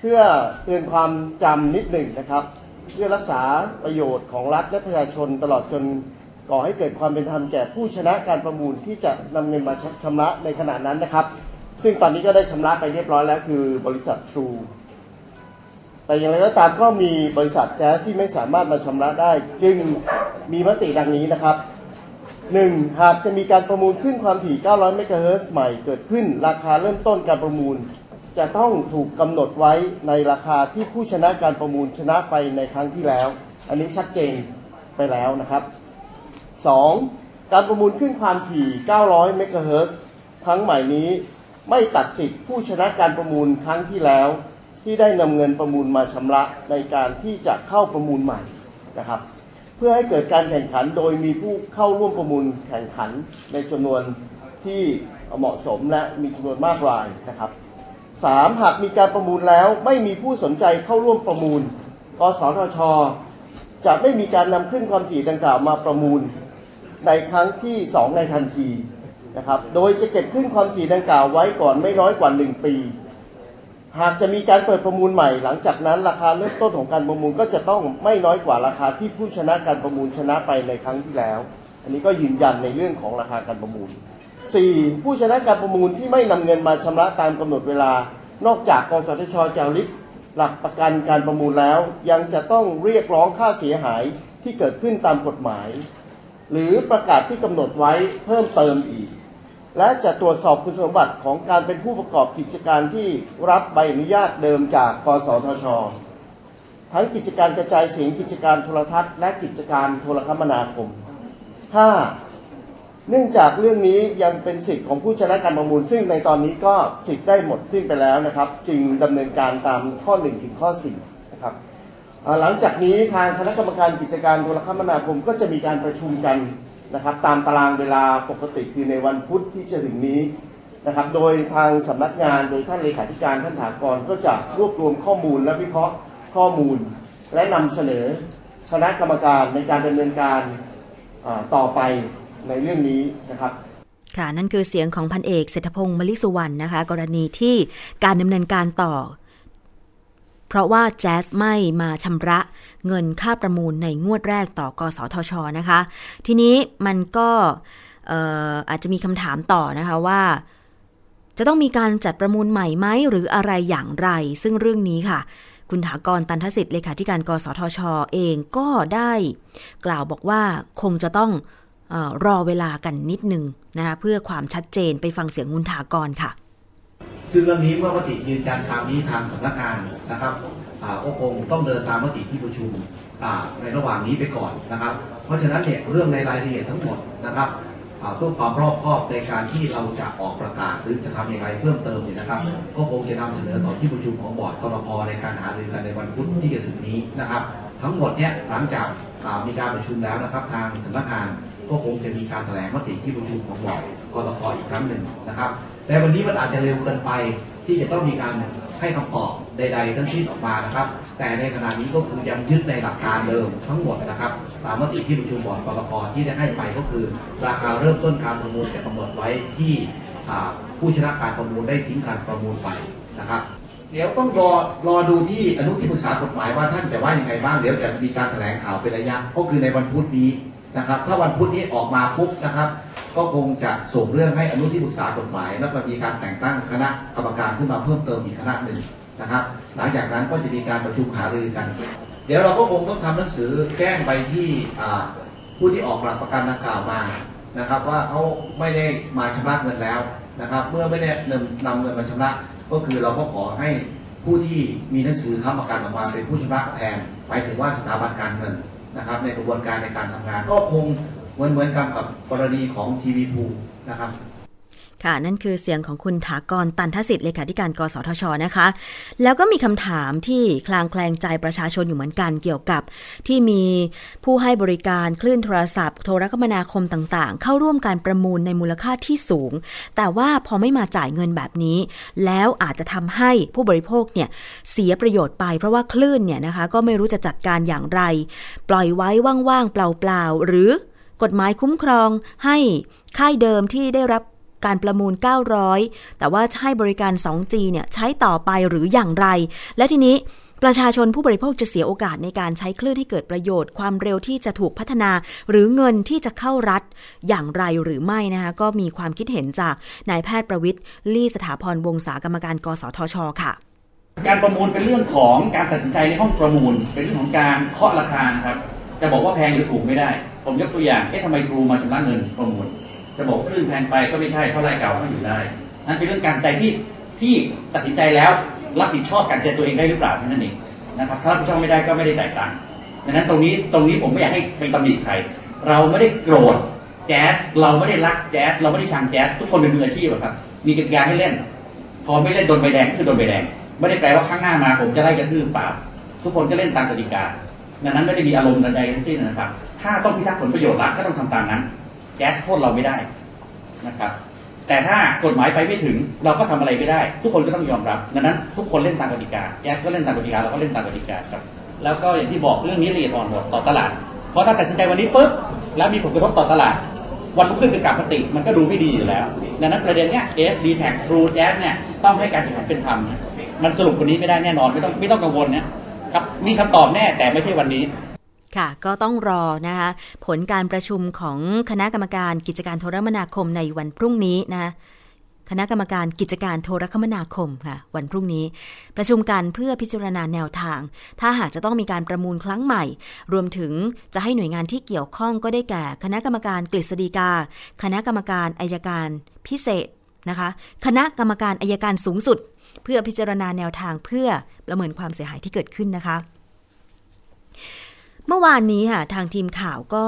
Speaker 8: เพื่อเตือนความจำนิดหนึ่งนะครับ เพื่อรักษาประโยชน์ของรัฐและประชาชนตลอดจนก่อให้เกิดความเป็นธรรมแก่ผู้ชนะการประมูลที่จะนำเงินมาชำระในขณะนั้นนะครับ ซึ่งตอนนี้ก็ได้ชำระไปเรียบร้อยแล้วคือบริษัท True แต่อย่างไรก็ตามก็มีบริษัทแก๊สที่ไม่สามารถมาชำระได้ จึงมีมติดังนี้นะครับ 1. หากจะมีการประมูลขึ้นความถี่ 900 เมกะเฮิรตซ์ใหม่เกิดขึ้น ราคาเริ่มต้นการประมูล จะต้องถูกกำหนดไว้ในราคาที่ผู้ชนะการประมูลชนะไปในครั้งที่แล้ว อันนี้ชัดเจนไปแล้วนะครับ 2. การประมูลขึ้นความถี่ 900 เมกะเฮิรตซ์ครั้งใหม่นี้ไม่ตัดสิทธิ์ผู้ชนะการประมูลครั้งที่แล้ว ที่ได้นำเงินประมูลมาชำระในการที่จะเข้าประมูลใหม่นะครับ เพื่อให้เกิดการแข่งขันโดยมีผู้เข้าร่วมประมูลแข่งขันในจำนวนที่เหมาะสมและมีจำนวนมากรายนะครับสามหากมีการประมูลแล้วไม่มีผู้สนใจเข้าร่วมประมูลกสทช จะไม่มีการนำขึ้นความถี่ดังกล่าวมาประมูล ในครั้งที่ 2 ในทันทีนะครับ โดยจะเก็บขึ้นความถี่ดังกล่าวไว้ก่อนไม่น้อยกว่า 1 ปี หากจะมีการเปิดประมูลใหม่ หลังจากนั้นราคาเริ่มต้นของการประมูลก็จะต้องไม่น้อยกว่าราคาที่ผู้ชนะการประมูลชนะไปในครั้งที่แล้ว อันนี้ก็ยืนยันในเรื่องของราคาการประมูล 4. ผู้ชนะการประมูลที่ไม่นำเงินมาชำระตามกำหนดเวลา นอกจากกสทชจะริบหลักประกันการประมูลแล้ว ยังจะต้องเรียกร้องค่าเสียหายที่เกิดขึ้นตามกฎหมาย หรือประกาศที่กำหนดไว้เพิ่มเติมอีก และจะตรวจสอบคุณสมบัติของการเป็นผู้ประกอบกิจการที่รับใบอนุญาตเดิมจากกสทช ทั้งกิจการกระจายเสียงกิจการโทรทัศน์ และกิจการโทรคมนาคม 5. เนื่องจากเรื่องนี้ยังเป็นสิทธิ์ของผู้ชนะการประมูล ซึ่งในตอนนี้ก็สิทธิ์ได้หมดสิ้นไปแล้วนะครับ จึงดำเนินการตามข้อ 1 ถึงข้อ 4 นะครับหลังจากนี้ทางคณะกรรมการกิจการโทรคมนาคมก็จะมีการประชุมกัน นะครับตามตารางเวลาปกติคือในวันพุธที่จะถึงนี้นะครับโดยทางสำนักงานโดยท่านเลขาธิการท่านถากรก็จะรวบรวมข้อมูลและวิเคราะห์ข้อมูล และนำเสนอคณะกรรมการในการดำเนินการต่อไปในเรื่องนี้นะครับ
Speaker 7: ค่ะนั่นคือเสียงของพันเอกเศรษฐพงศ์มลิสุวรรณนะคะ กรณีที่การดำเนินการต่อ เพราะว่าแจ๊สไม่มาชำระเงินค่าประมูลในงวดแรกต่อกสทชนะคะ ทีนี้มันก็อาจจะมีคำถามต่อนะคะว่า จะต้องมีการจัดประมูลใหม่ไหมหรืออะไรอย่างไร ซึ่งเรื่องนี้ค่ะ คุณถากรตันทสิทธิ์เลขาธิการกสทชเองก็ได้ กล่าวบอกว่าคงจะต้องอรอเวลากันนิดนึงนะคะเพื่อความชัดเจนไปฟังเสียงคุณถากรค่ะ
Speaker 9: ซึ่งเรื่องนี้เมื่อมติยืนยันตามนี้ทางสำนักงานนะครับอ่าก็คงต้องเดินตามมติที่ประชุมในระหว่างนี้ไปก่อนนะครับ เพราะฉะนั้นเนี่ยเรื่องในรายละเอียดทั้งหมดนะครับเพื่อความรอบคอบในการที่เราจะออกประกาศหรือจะทำอย่างไรเพิ่มเติมเนี่ยนะครับ ก็คงจะนำเสนอต่อที่ประชุมของบอร์ดกรพในการหารือกันในวันพุธที่จะถึงนี้นะครับ ทั้งหมดเนี่ยหลังจากมีการประชุมแล้วนะครับ ทางสำนักงานก็คงจะมีการแถลงมติที่ประชุมของบอร์ดกรพอีกครั้งหนึ่งนะครับ แต่วันนี้มันอาจจะเร็วเกินไป ที่จะต้องมีการให้คำตอบใด ๆ ทั้งสิ้นออกมานะครับ แต่ในขณะนี้ก็คือยังยึดในหลักการเดิมทั้งหมดนะครับ ตามมติที่ประชุมบอร์ดกรพที่ได้ให้ไปก็คือ ราคาเริ่มต้นการประมูลจะกำหนดไว้ที่ผู้ชนะการประมูลได้ทิ้งการประมูลไปนะครับ เดี๋ยวต้องรอรอดูที่อนุที่ปรึกษากฎหมายว่าท่านจะว่ายังไงบ้างเดี๋ยวจะมีการแถลงข่าวเป็นระยะก็คือในวันพุธนี้นะครับ ถ้าวันพุธนี้ออกมาปุ๊บนะครับ ก็คงจะส่งเรื่องให้อนุที่ปรึกษากฎหมาย แล้วก็มีการแต่งตั้งคณะกรรมการขึ้นมาเพิ่มเติมอีกคณะหนึ่งนะครับ หลังจากนั้นก็จะมีการประชุมหารือกัน เดี๋ยวเราก็คงต้องทำหนังสือแจ้งไปที่ผู้ที่ออกหลักประกันดังกล่าวมานะครับ ว่าเขาไม่ได้มาชำระเงินแล้วนะครับ เมื่อไม่ได้นำเงินมาชำระ ก็คือเราก็ขอให้ผู้ที่มีหนังสือค้ำประกันออกมาเป็นผู้ชำระแทนไปถึงว่าสถาบันการเงินนะครับ ในกระบวนการในการทำงาน ก็คง เหมือนเหมือนกับกับกรณีของทีวีภูนะครับ
Speaker 7: ค่ะ นั่นคือเสียงของคุณถากรตันทสิทธิ์เลขาธิการกสทชนะคะ แล้วก็มีคำถามที่คลางแคลงใจประชาชนอยู่เหมือนกันเกี่ยวกับ ที่มีผู้ให้บริการคลื่นโทรศัพท์ โทรคมนาคมต่างๆ เข้าร่วมการประมูลในมูลค่าที่สูง แต่ว่าพอไม่มาจ่ายเงินแบบนี้ แล้วอาจจะทำให้ผู้บริโภคเนี่ยเสียประโยชน์ไป เพราะว่าคลื่นเนี่ยนะคะก็ไม่รู้จะจัดการอย่างไร ปล่อยไว้ว่างๆเปล่าๆหรือ กฎหมายคุ้มครองให้ค่ายเดิมที่ได้รับการประมูล 900 แต่ว่าให้บริการ 2G เนี่ยใช้ต่อไปหรืออย่างไร และทีนี้ประชาชนผู้บริโภคจะเสียโอกาสในการใช้คลื่นให้เกิดประโยชน์ ความเร็วที่จะถูกพัฒนา หรือเงินที่จะเข้ารัฐอย่างไรหรือไม่นะคะก็มีความคิดเห็นจากนายแพทย์ประวิทย์ลี่สถาพรวงศากรรมการกสทช ค่ะ
Speaker 10: การประมูลเป็นเรื่องของการตัดสินใจในห้องประมูล เป็นเรื่องของการเคาะราคาครับ จะบอกว่าแพงหรือถูกไม่ได้ ผมยกตัวอย่าง เอ๊ะทำไมทรูมาชำระเงินประมูลจะบอกคลื่นแพงไปก็ไม่ใช่เพราะรายเก่าก็อยู่ได้ นั่นเป็นเรื่องการใจที่ที่ตัดสินใจแล้วรับผิดชอบการเตือนตัวเองได้หรือเปล่าเท่านั้นเองนะครับ ถ้ารับผิดชอบไม่ได้ก็ไม่ได้จ่ายตังค์ดังนั้นตรงนี้ตรงนี้ผมไม่อยากให้เป็นตำหนิใคร เราไม่ได้โกรธแจ๊สเราไม่ได้รักแจ๊สเราไม่ได้ชังแจ๊สทุกคนเป็นมืออาชีพครับ มีกติกาให้เล่น พอไม่เล่นโดนใบแดงก็คือโดนใบแดง ไม่ได้แปลว่าข้างหน้ามาผมจะไล่กระทืบเปล่า ทุกคนก็เล่นตามกติกา ดังนั้นไม่ได้มีอารมณ์ใดทั้งสิ้นนะครับ ถ้าต้องพิทักษ์ผลประโยชน์รัฐก็ต้องทำตามนั้น แก๊สโทษเราไม่ได้นะครับ แต่ถ้ากฎหมายไปไม่ถึงเราก็ทำอะไรไม่ได้ ทุกคนก็ต้องยอมรับดังนั้นทุกคนเล่นตามกติกา แก๊สก็เล่นตามกติกาเราก็เล่นตามกติกาครับ แล้วก็อย่างที่บอกเรื่องนี้ละเอียดอ่อนหมดต่อตลาด เพราะถ้าตัดสินใจวันนี้ปุ๊บแล้วมีผลกระทบต่อตลาด วันรุ่งขึ้นเป็นกลับมติมันก็ดูไม่ดีอยู่แล้วดังนั้นประเด็นเนี้ย SD Tag True Jazz เนี่ยต้องให้การแข่งขันเป็นธรรมนะมันสรุปคนนี้ไม่ได้แน่นอนไม่ต้องไม่ต้องกังวลนะ ครับมีคำตอบแน่แต่ไม่ใช่วันนี้
Speaker 7: ค่ะก็ต้องรอนะคะผลการประชุมของคณะกรรมการกิจการโทรคมนาคมในวันพรุ่งนี้นะคะคณะกรรมการกิจการโทรคมนาคมค่ะ วันพรุ่งนี้ ประชุมกันเพื่อพิจารณาแนวทาง ถ้าหากจะต้องมีการประมูลครั้งใหม่ รวมถึงจะให้หน่วยงานที่เกี่ยวข้องก็ได้แก่ คณะกรรมการกฤษฎีกา คณะกรรมการอายการพิเศษนะคะ คณะกรรมการอายการสูงสุด เพื่อพิจารณาแนวทางเพื่อประเมินความเสียหายที่เกิดขึ้นนะคะ เมื่อวานนี้ค่ะทางทีมข่าวก็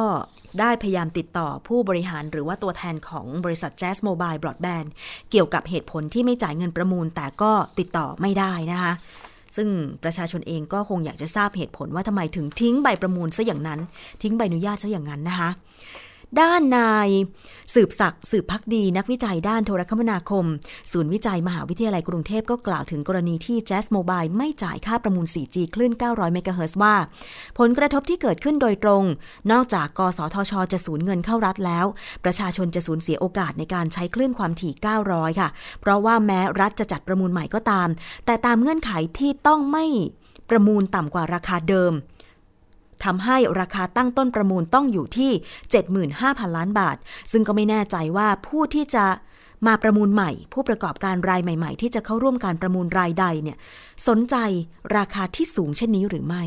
Speaker 7: ได้พยายามติดต่อผู้บริหารหรือว่าตัวแทนของบริษัท Jazz Mobile Broadband เกี่ยวกับเหตุผลที่ไม่จ่ายเงินประมูล แต่ก็ติดต่อไม่ได้นะคะ ซึ่งประชาชนเองก็คงอยากจะทราบเหตุผลว่าทำไมถึงทิ้งใบประมูลซะอย่างนั้น ทิ้งใบอนุญาตซะอย่างนั้นนะคะ ด้านนายสืบศักดิ์สืบพักดี นักวิจัยด้านโทรคมนาคม ศูนย์วิจัยมหาวิทยาลัยกรุงเทพก็กล่าวถึงกรณีที่ Jazz Mobile ไม่จ่ายค่าประมูล 4G คลื่น 900 เมกะเฮิรตซ์ว่า ผลกระทบที่เกิดขึ้นโดยตรง นอกจากกสทช จะสูญเงินเข้ารัฐแล้ว ประชาชนจะสูญเสียโอกาสในการใช้คลื่นความถี่ 900 ค่ะ เพราะว่าแม้รัฐจะจัดประมูลใหม่ก็ตาม แต่ตามเงื่อนไขที่ต้องไม่ประมูลต่ำกว่าราคาเดิม ทำให้ราคาตั้งต้นประมูลต้องอยู่ที่ 75,000 ล้านบาท ซึ่งก็ไม่แน่ใจว่าผู้ที่จะมาประมูลใหม่ ผู้ประกอบการรายใหม่ ๆ ที่จะเข้าร่วมการประมูลรายใดเนี่ยสนใจราคาที่สูงเช่นนี้หรือไม่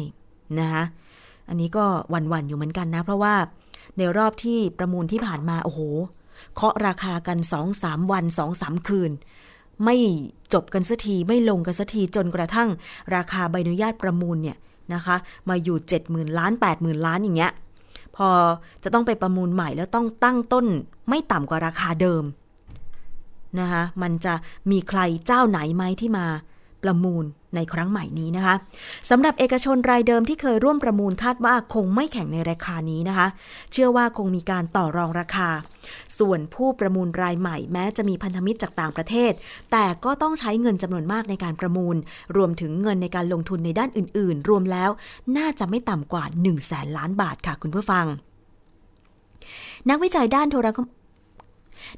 Speaker 7: นะคะอันนี้ก็วันๆอยู่เหมือนกันนะ เพราะว่าในรอบที่ประมูลที่ผ่านมาโอ้โหเคาะราคากัน2-3วัน2-3คืน ไม่จบกันสักทีไม่ลงกันสักทีจนกระทั่ง ราคาใบอนุญาตประมูลเนี่ย นะคะ มาอยู่ 70,000 ล้าน 80,000 ล้านอย่างเงี้ย พอจะต้องไปประมูลใหม่แล้วต้องตั้งต้นไม่ต่ำกว่าราคาเดิมนะคะ มันจะมีใครเจ้าไหนไหมที่มา ประมูลในครั้งใหม่นี้นะคะสำหรับเอกชนรายเดิมที่เคยร่วมประมูลคาดว่าคงไม่แข่งในราคานี้นะคะ เชื่อว่าคงมีการต่อรองราคา ส่วนผู้ประมูลรายใหม่แม้จะมีพันธมิตรจากต่างประเทศ แต่ก็ต้องใช้เงินจำนวนมากในการประมูล รวมถึงเงินในการลงทุนในด้านอื่น ๆ รวมแล้วน่าจะไม่ต่ำกว่า1 0 0 0 0แสนล้านบาทค่ะคุณผู้ฟังนักวิจัยด้านโทรคม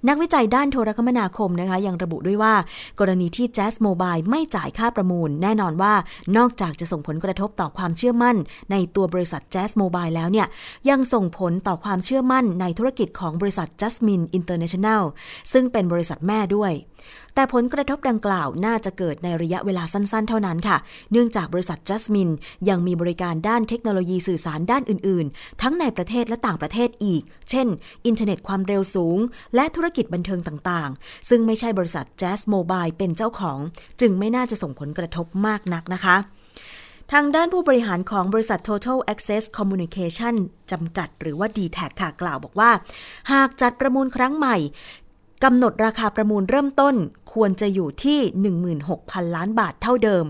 Speaker 7: นักวิจัยด้านโทรคมนาคมนะคะ ยังระบุด้วยว่า กรณีที่ Jazz Mobile ไม่จ่ายค่าประมูล แน่นอนว่านอกจากจะส่งผลกระทบต่อความเชื่อมั่น ในตัวบริษัท Jazz Mobile แล้วเนี่ย ยังส่งผลต่อความเชื่อมั่นในธุรกิจของบริษัท Jasmine International ซึ่งเป็นบริษัทแม่ด้วย แต่ผลกระทบดังกล่าวน่าจะเกิดในระยะเวลาสั้นๆ เท่านั้นค่ะ เนื่องจากบริษัท Jasmine ยังมีบริการด้านเทคโนโลยีสื่อสารด้านอื่น ๆ ทั้งในประเทศและต่างประเทศอีก เช่น อินเทอร์เน็ตความเร็วสูง และธุรกิจบันเทิงต่าง ๆ ซึ่งไม่ใช่บริษัท Jazz Mobile เป็นเจ้าของ จึงไม่น่าจะส่งผลกระทบมากนักนะคะทางด้านผู้บริหารของบริษัท Total Access Communication จำกัดหรือว่า d t แทค่ะกล่าวบอกว่า หากจัดประมูลครั้งใหม่ กำหนดราคาประมูลเริ่มต้นควรจะอยู่ที่ 16,000 ล้านบาทเท่าเดิม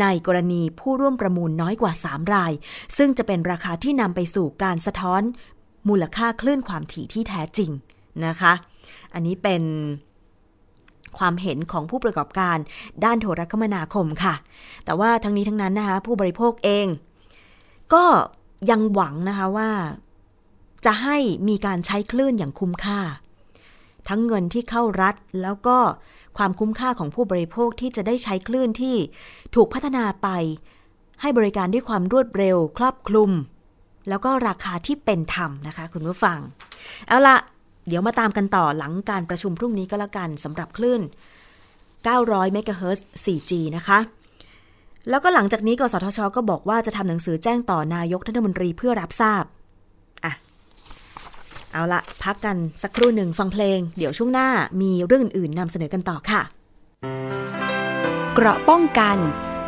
Speaker 7: ในกรณีผู้ร่วมประมูลน้อยกว่า 3 ราย ซึ่งจะเป็นราคาที่นำไปสู่การสะท้อน มูลค่าคลื่นความถี่ที่แท้จริงนะคะ อันนี้เป็นความเห็นของผู้ประกอบการด้านโทรคมนาคมค่ะ แต่ว่าทั้งนี้ทั้งนั้นนะคะผู้บริโภคเอง ก็ยังหวังนะคะว่า จะให้มีการใช้คลื่นอย่างคุ้มค่า ทั้งเงินที่เข้ารัฐ แล้วก็ความคุ้มค่าของผู้บริโภคที่จะได้ใช้คลื่นที่ถูกพัฒนาไป ให้บริการด้วยความรวดเร็วครอบคลุม แล้วก็ราคาที่เป็นธรรมนะคะ คุณผู้ฟัง เอาละเดี๋ยวมาตามกันต่อหลังการประชุมพรุ่งนี้ก็แล้วกันสำหรับคลื่น 900เมกะเฮิรตซ์ 4G นะคะแล้วก็หลังจากนี้กสทช ก็บอกว่าจะทำหนังสือแจ้งต่อนายกรัฐมนตรีเพื่อรับทราบ อะ เอาละพักกันสักครู่หนึ่งฟังเพลง เดี๋ยวช่วงหน้ามีเรื่องอื่นๆนำเสนอกันต่อค่ะ
Speaker 11: เกราะป้องกัน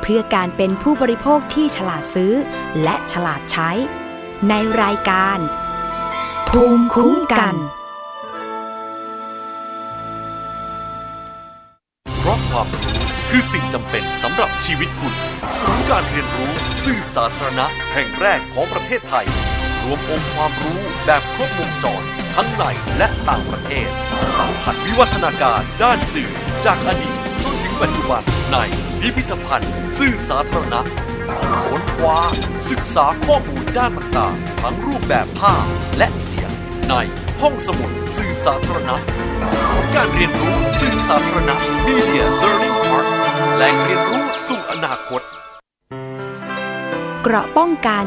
Speaker 11: เพื่อการเป็นผู้บริโภคที่ฉลาดซื้อ และฉลาดใช้ ในรายการ ภูมิคุ้มกัน
Speaker 12: เพราะความรู้คือสิ่งจำเป็นสำหรับชีวิตคุณ ศูนย์การเรียนรู้สื่อสาธารณะแห่งแรกของประเทศไทย รวมองค์ความรู้แบบครบวงจร ทั้งในและต่างประเทศ สัมผัสวิวัฒนาการด้านสื่อจากอดีตจนถึงปัจจุบันในพิพิธภัณฑ์สื่อสาธารณะค้นคว้าศึกษาข้อมูลด้านต่างๆ ทั้งรูปแบบภาพและเสียง ในห้องสมุดสื่อสาธารณะศูนย์การเรียนรู้สื่อสาธารณะ Media Learning Park แหล่งเรียนรู้สู่อนาคต
Speaker 11: เกราะป้องกัน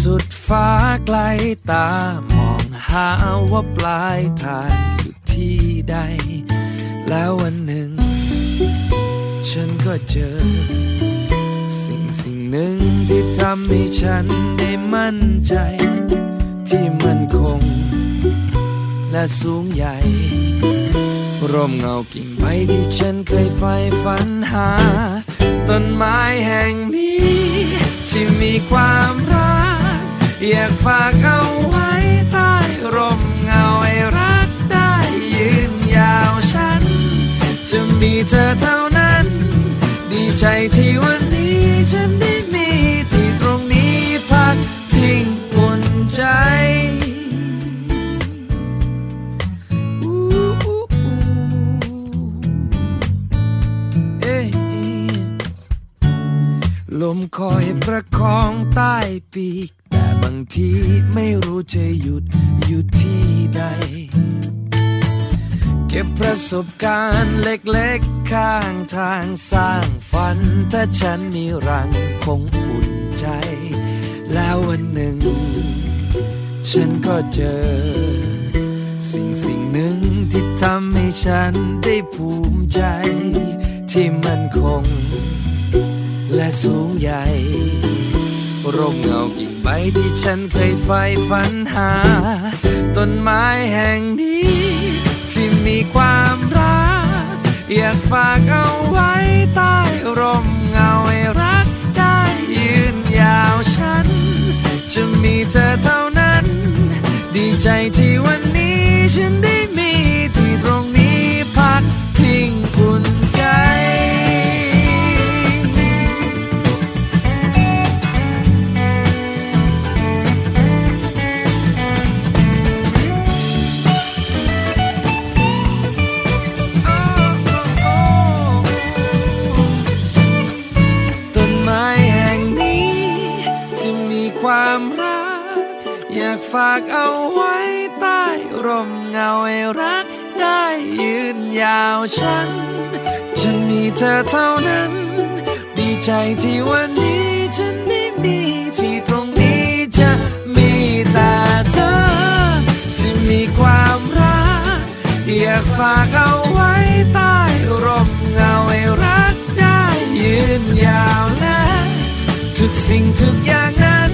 Speaker 2: สุดฟ้าไกลตามองหาว่าปลายทางอยู่ที่ใด แล้ววันหนึ่ง ฉันก็เจอ สิ่งสิ่งหนึ่งที่ทำให้ฉันได้มั่นใจ ที่มันคง และสูงใหญ่ ร่มเงากิ่งใบที่ฉันเคยใฝ่ฝันหา ต้นไม้แห่งนี้ ที่มีความรัก อยากฝากเอาไว้ใต้ร่มเงาให้รักได้ยืนยาวฉัน จะมีเธอเท่านั้น ดีใจที่วันนี้ฉันได้มีที่ตรงนี้พักพิงอุ่นใจลมคอยประคองใต้ปีกางทีไม่รู้จะหยุดอยู่ที่ใด เก็บประสบการณ์เล็กๆข้างทางสร้างฝัน ถ้าฉันมีรังคงอุ่นใจ แล้ววันหนึ่ง ฉันก็เจอ สิ่งสิ่งหนึ่งที่ทำให้ฉันได้ภูมิใจ ที่มันคง และสูงใหญ่ ร่มเงากิ่งใบที่ฉันเคยใฝ่ฝันหา ต้นไม้แห่งนี้ ที่มีความรัก อยากฝากเอาไว้ใต้ร่มเงาให้รักได้ยืนยาวฉัน จะมีเธอเท่านั้น ดีใจที่วันนี้ฉันได้มีที่ตรงนี้พัก ฝากเอาไว้ใต้ร่มเงาให้รักได้ยืนยาวฉัน จะมีเธอเท่านั้น ดีใจที่วันนี้ฉันได้มีที่ตรงนี้จะมีแต่เธอที่มีความรัก อยากฝากเอาไว้ใต้ร่มเงาให้รักได้ยืนยาวและทุกสิ่งทุกอย่างนั้น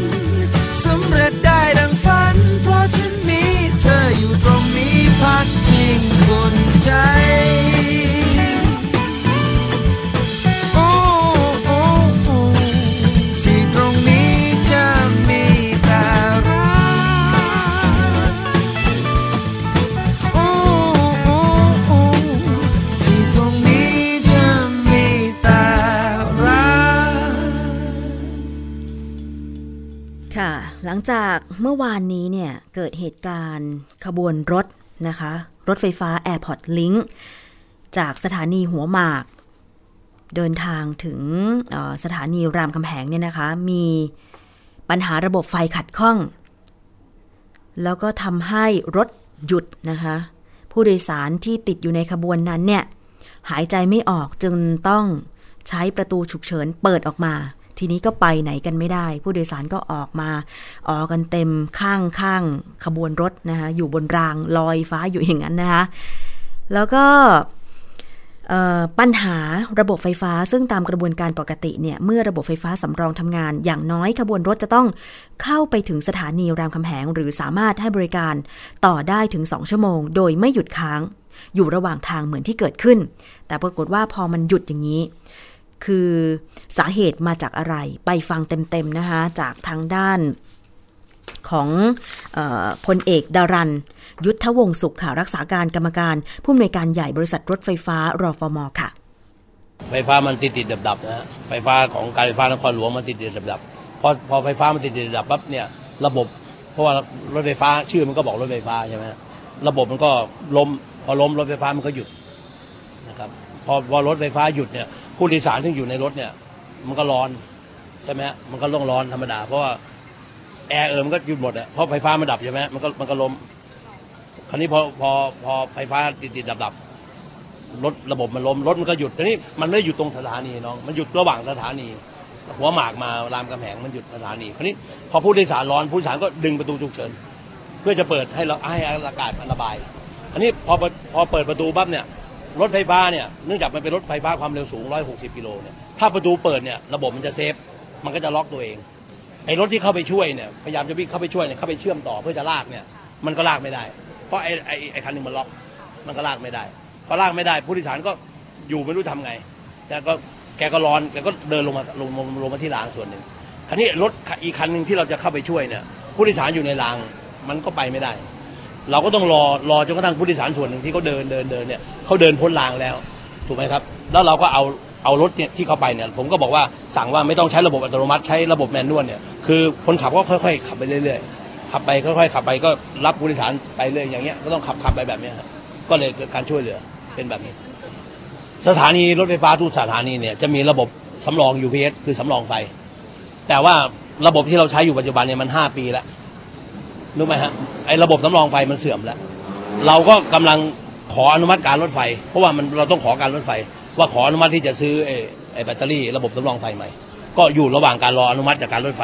Speaker 2: คนใจ โอ้โอ้โอ้ที่ตรงนี้จะมีแต่รักโอ้โอ้โอ้ที่ตรงนี้จะมีแต่รัก
Speaker 7: ค่ะ หลังจากเมื่อวานนี้เนี่ย เกิดเหตุการณ์ขบวนรถนะคะ รถไฟฟ้า Airport Link จากสถานีหัวหมาก เดินทางถึงสถานีรามคำแหงเนี่ยนะคะ มีปัญหาระบบไฟขัดข้อง แล้วก็ทำให้รถหยุดนะคะ ผู้โดยสารที่ติดอยู่ในขบวนนั้นเนี่ย หายใจไม่ออกจึงต้องใช้ประตูฉุกเฉินเปิดออกมา ทีนี้ก็ไปไหนกันไม่ได้ ผู้โดยสารก็ออกมาออกกันเต็มข้างข้างขบวนรถนะคะอยู่บนรางลอยฟ้าอยู่อย่างนั้นนะคะแล้วก็ปัญหาระบบไฟฟ้าซึ่งตามกระบวนการปกติเนี่ยเมื่อระบบไฟฟ้าสำรองทำงาน อย่างน้อยขบวนรถจะต้องเข้าไปถึงสถานีรามคำแหง หรือสามารถให้บริการต่อได้ถึง 2 ชั่วโมง โดยไม่หยุดค้าง อยู่ระหว่างทางเหมือนที่เกิดขึ้น แต่ปรากฏว่าพอมันหยุดอย่างนี้ คือสาเหตุมาจากอะไรไปฟังเต็มๆนะคะ จากทางด้านของออพลเอกดารัน ยุทธวงศุขค่ะรักษาการกรรมการผู้อำนวยการใหญ่บริษัทรถไฟฟ้ารอฟมค่ะ
Speaker 13: ไฟฟ้ามันติดติดดับดับนะฮะไฟฟ้าของการไฟฟ้านครหลวงมันติดติดดับดับพอพอไฟฟ้ามันติดติดดับปั๊บเนี่ยระบบเพราะว่ารถไฟฟ้าชื่อมันก็บอกรถไฟฟ้าใช่ไหมระบบมันก็ล้มพอล้มรถไฟฟ้ามันก็หยุดนะครับพอพอรถไฟฟ้าหยุดเนี่ย ผู้โดยสารที่อยู่ในรถเนี่ย มันก็ร้อนใช่ไหมมันก็ต้องร้อนธรรมดา เพราะว่าแอร์เออมันก็หยุดหมดอะเพราะไฟฟ้ามันดับใช่ไหมมันก็มันก็ล้มคราวนี้พอพอพอไฟฟ้าติดติดดับดับรถระบบมันล้มรถมันก็หยุดทีนี้มันไม่ได้หยุดตรงสถานีน้องมันหยุดระหว่างสถานี หัวหมากมารามกำแหงมันหยุดสถานีคราวนี้พอผู้โดยสารร้อนผู้โดยสารก็ดึงประตูฉุกเฉินเพื่อจะเปิดให้เราให้อากาศมันระบาย อันนี้พอพอเปิดประตูปั๊บเนี่ย รถไฟฟ้าเนี่ยเนื่องจากมันเป็นรถไฟฟ้าความเร็วสูง 160 กิโลเนี่ยถ้าประตูเปิดเนี่ยระบบมันจะเซฟ มันก็จะล็อกตัวเองไอ้รถที่เข้าไปช่วยเนี่ยพยายามจะวิ่งเข้าไปช่วยเนี่ยเข้าไปเชื่อมต่อเพื่อจะลากเนี่ยมันก็ลากไม่ได้ เพราะไอ้ไอ้ไอ้คันหนึ่งมันล็อกมันก็ลากไม่ได้พอลากไม่ได้ผู้โดยสารก็อยู่ไม่รู้ทำไง แต่ก็แกก็ร้อนแกก็เดินลงมาลงลงลงมาที่รางส่วนหนึ่งคราวนี้รถอีกคันหนึ่งที่เราจะเข้าไปช่วยเนี่ยผู้โดยสารอยู่ในรางมันก็ไปไม่ได้ เราก็ต้องรอรอจนกระทั่งผู้โดยสารส่วนหนึ่งที่เขาเดินเดินเดินเนี่ยเขาเดินพ้นรางแล้ว ถูกไหมครับ แล้วเราก็เอาเอารถเนี่ยที่เข้าไปเนี่ยผมก็บอกว่าสั่งว่าไม่ต้องใช้ระบบอัตโนมัติใช้ระบบแมนนวลเนี่ยคือคนขับก็ค่อยๆ ขับไปเรื่อยๆขับไปค่อยๆขับไปก็รับผู้โดยสารไปเรื่อยอย่างเงี้ยก็ต้องขับขับไปแบบเนี้ยครับก็เลยเกิดการช่วยเหลือเป็นแบบนี้ สถานีรถไฟฟ้าทุกสถานีเนี่ยจะมีระบบสำรอง UPS คือสำรองไฟ แต่ว่าระบบที่เราใช้อยู่ปัจจุบันเนี่ยมันห้าปีแล้ว รู้ไหมฮะไอ้ระบบสำรองไฟมันเสื่อมแล้ว เราก็กำลังขออนุมัติการรถไฟ เพราะว่ามันเราต้องขอการรถไฟ ว่าขออนุมัติที่จะซื้อไอ้ไอ้แบตเตอรี่ระบบสำรองไฟใหม่ ก็อยู่ระหว่างการรออนุมัติจากการรถไฟ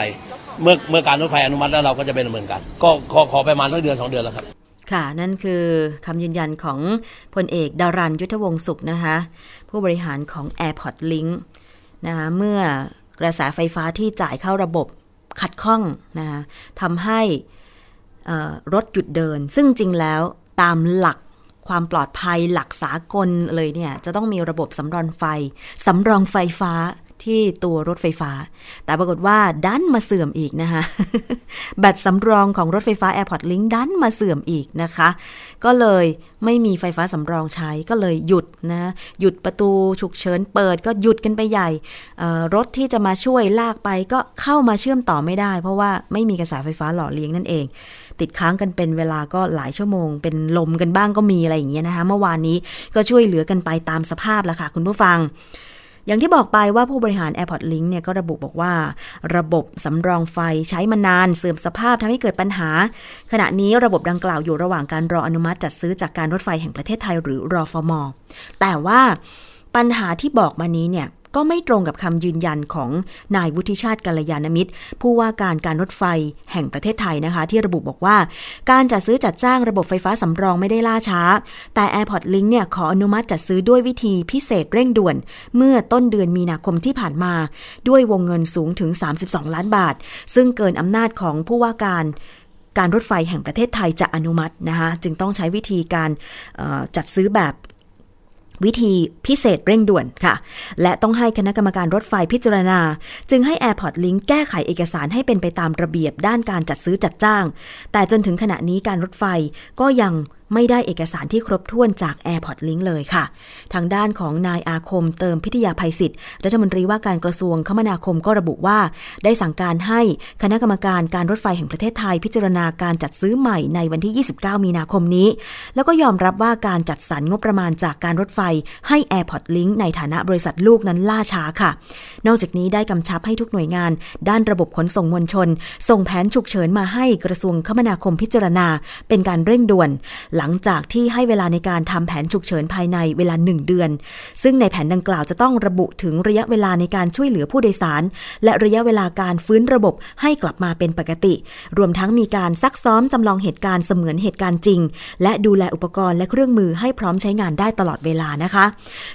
Speaker 13: เมื่อเมื่อการรถไฟอนุมัติแล้วเราก็จะเป็นดำเนินการก็ขอขอไประมาณสักเดือนสองเดือนแล้วครับ
Speaker 7: ค่ะ นั่นคือคำยืนยันของพลเอกดารันยุทธวงศุขนะคะ ผู้บริหารของ Airport Link นะคะเมื่อกระแสไฟฟ้าที่จ่ายเข้าระบบขัดข้องนะคะทำให้ รถหยุดเดิน ซึ่งจริงแล้วตามหลักความปลอดภัยหลักสากลเลยเนี่ย จะต้องมีระบบสำรองไฟสำรองไฟฟ้าที่ตัวรถไฟฟ้า แต่ปรากฏว่าดันมาเสื่อมอีกนะคะแบตสำรองของรถไฟฟ้า Airport Link ดันมาเสื่อมอีกนะคะ ก็เลยไม่มีไฟฟ้าสำรองใช้ก็เลยหยุดนะหยุดประตูฉุกเฉินเปิดก็หยุดกันไปใหญ่รถที่จะมาช่วยลากไปก็เข้ามาเชื่อมต่อไม่ได้ เพราะว่าไม่มีกระแสไฟฟ้าหล่อเลี้ยงนั่นเอง ติดค้างกันเป็นเวลาก็หลายชั่วโมง เป็นลมกันบ้างก็มีอะไรอย่างเงี้ยนะคะ เมื่อวานนี้ก็ช่วยเหลือกันไปตามสภาพแล้วค่ะ คุณผู้ฟัง อย่างที่บอกไปว่าผู้บริหาร Airport Link เนี่ยก็ระบุบอกว่า ระบบสำรองไฟใช้มานานเสื่อมสภาพทำให้เกิดปัญหา ขณะนี้ระบบดังกล่าวอยู่ระหว่างการรออนุมัติจัดซื้อจากการรถไฟแห่งประเทศไทยหรือรอฟมแต่ว่าปัญหาที่บอกมานี้เนี่ย ก็ไม่ตรงกับคำยืนยันของนายวุฒิชาติกัลยาณมิตร ผู้ว่าการการรถไฟแห่งประเทศไทยนะคะ ที่ระบุบอกว่า การจัดซื้อจัดจ้างระบบไฟฟ้าสำรองไม่ได้ล่าช้า แต่ Airport Link เนี่ยขออนุมัติจัดซื้อด้วยวิธีพิเศษเร่งด่วน เมื่อต้นเดือนมีนาคมที่ผ่านมา ด้วยวงเงินสูงถึง 32 ล้านบาท ซึ่งเกินอำนาจของผู้ว่าการการรถไฟแห่งประเทศไทยจะอนุมัตินะคะจึงต้องใช้วิธีการจัดซื้อแบบ วิธีพิเศษเร่งด่วนค่ะ และต้องให้คณะกรรมการรถไฟพิจารณา จึงให้ Airport Link แก้ไขเอกสารให้เป็นไปตามระเบียบด้านการจัดซื้อจัดจ้าง แต่จนถึงขณะนี้การรถไฟก็ยัง ไม่ได้เอกสารที่ครบถ้วนจาก Airport Link เลยค่ะ ทางด้านของนายอาคมเติมพิทยาภัยศิษย์รัฐมนตรีว่าการกระทรวงคมนาคมก็ระบุว่า ได้สั่งการให้คณะกรรมการการรถไฟแห่งประเทศไทย พิจารณาการจัดซื้อใหม่ในวันที่ 29 มีนาคมนี้ แล้วก็ยอมรับว่าการจัดสรรงบประมาณจากการรถไฟให้ Airport Link ในฐานะบริษัทลูกนั้นล่าช้าค่ะ นอกจากนี้ได้กำชับให้ทุกหน่วยงาน ด้านระบบขนส่งมวลชน ส่งแผนฉุกเฉินมาให้กระทรวงคมนาคมพิจารณา เป็นการเร่งด่วนหลังจากที่ให้เวลาในการทำแผนฉุกเฉินภายในเวลา 1 เดือน ซึ่งในแผนดังกล่าวจะต้องระบุถึงระยะเวลาในการช่วยเหลือผู้โดยสาร และระยะเวลาการฟื้นระบบให้กลับมาเป็นปกติ รวมทั้งมีการซักซ้อมจำลองเหตุการณ์เสมือนเหตุการณ์จริง และดูแลอุปกรณ์และเครื่องมือให้พร้อมใช้งานได้ตลอดเวลานะคะ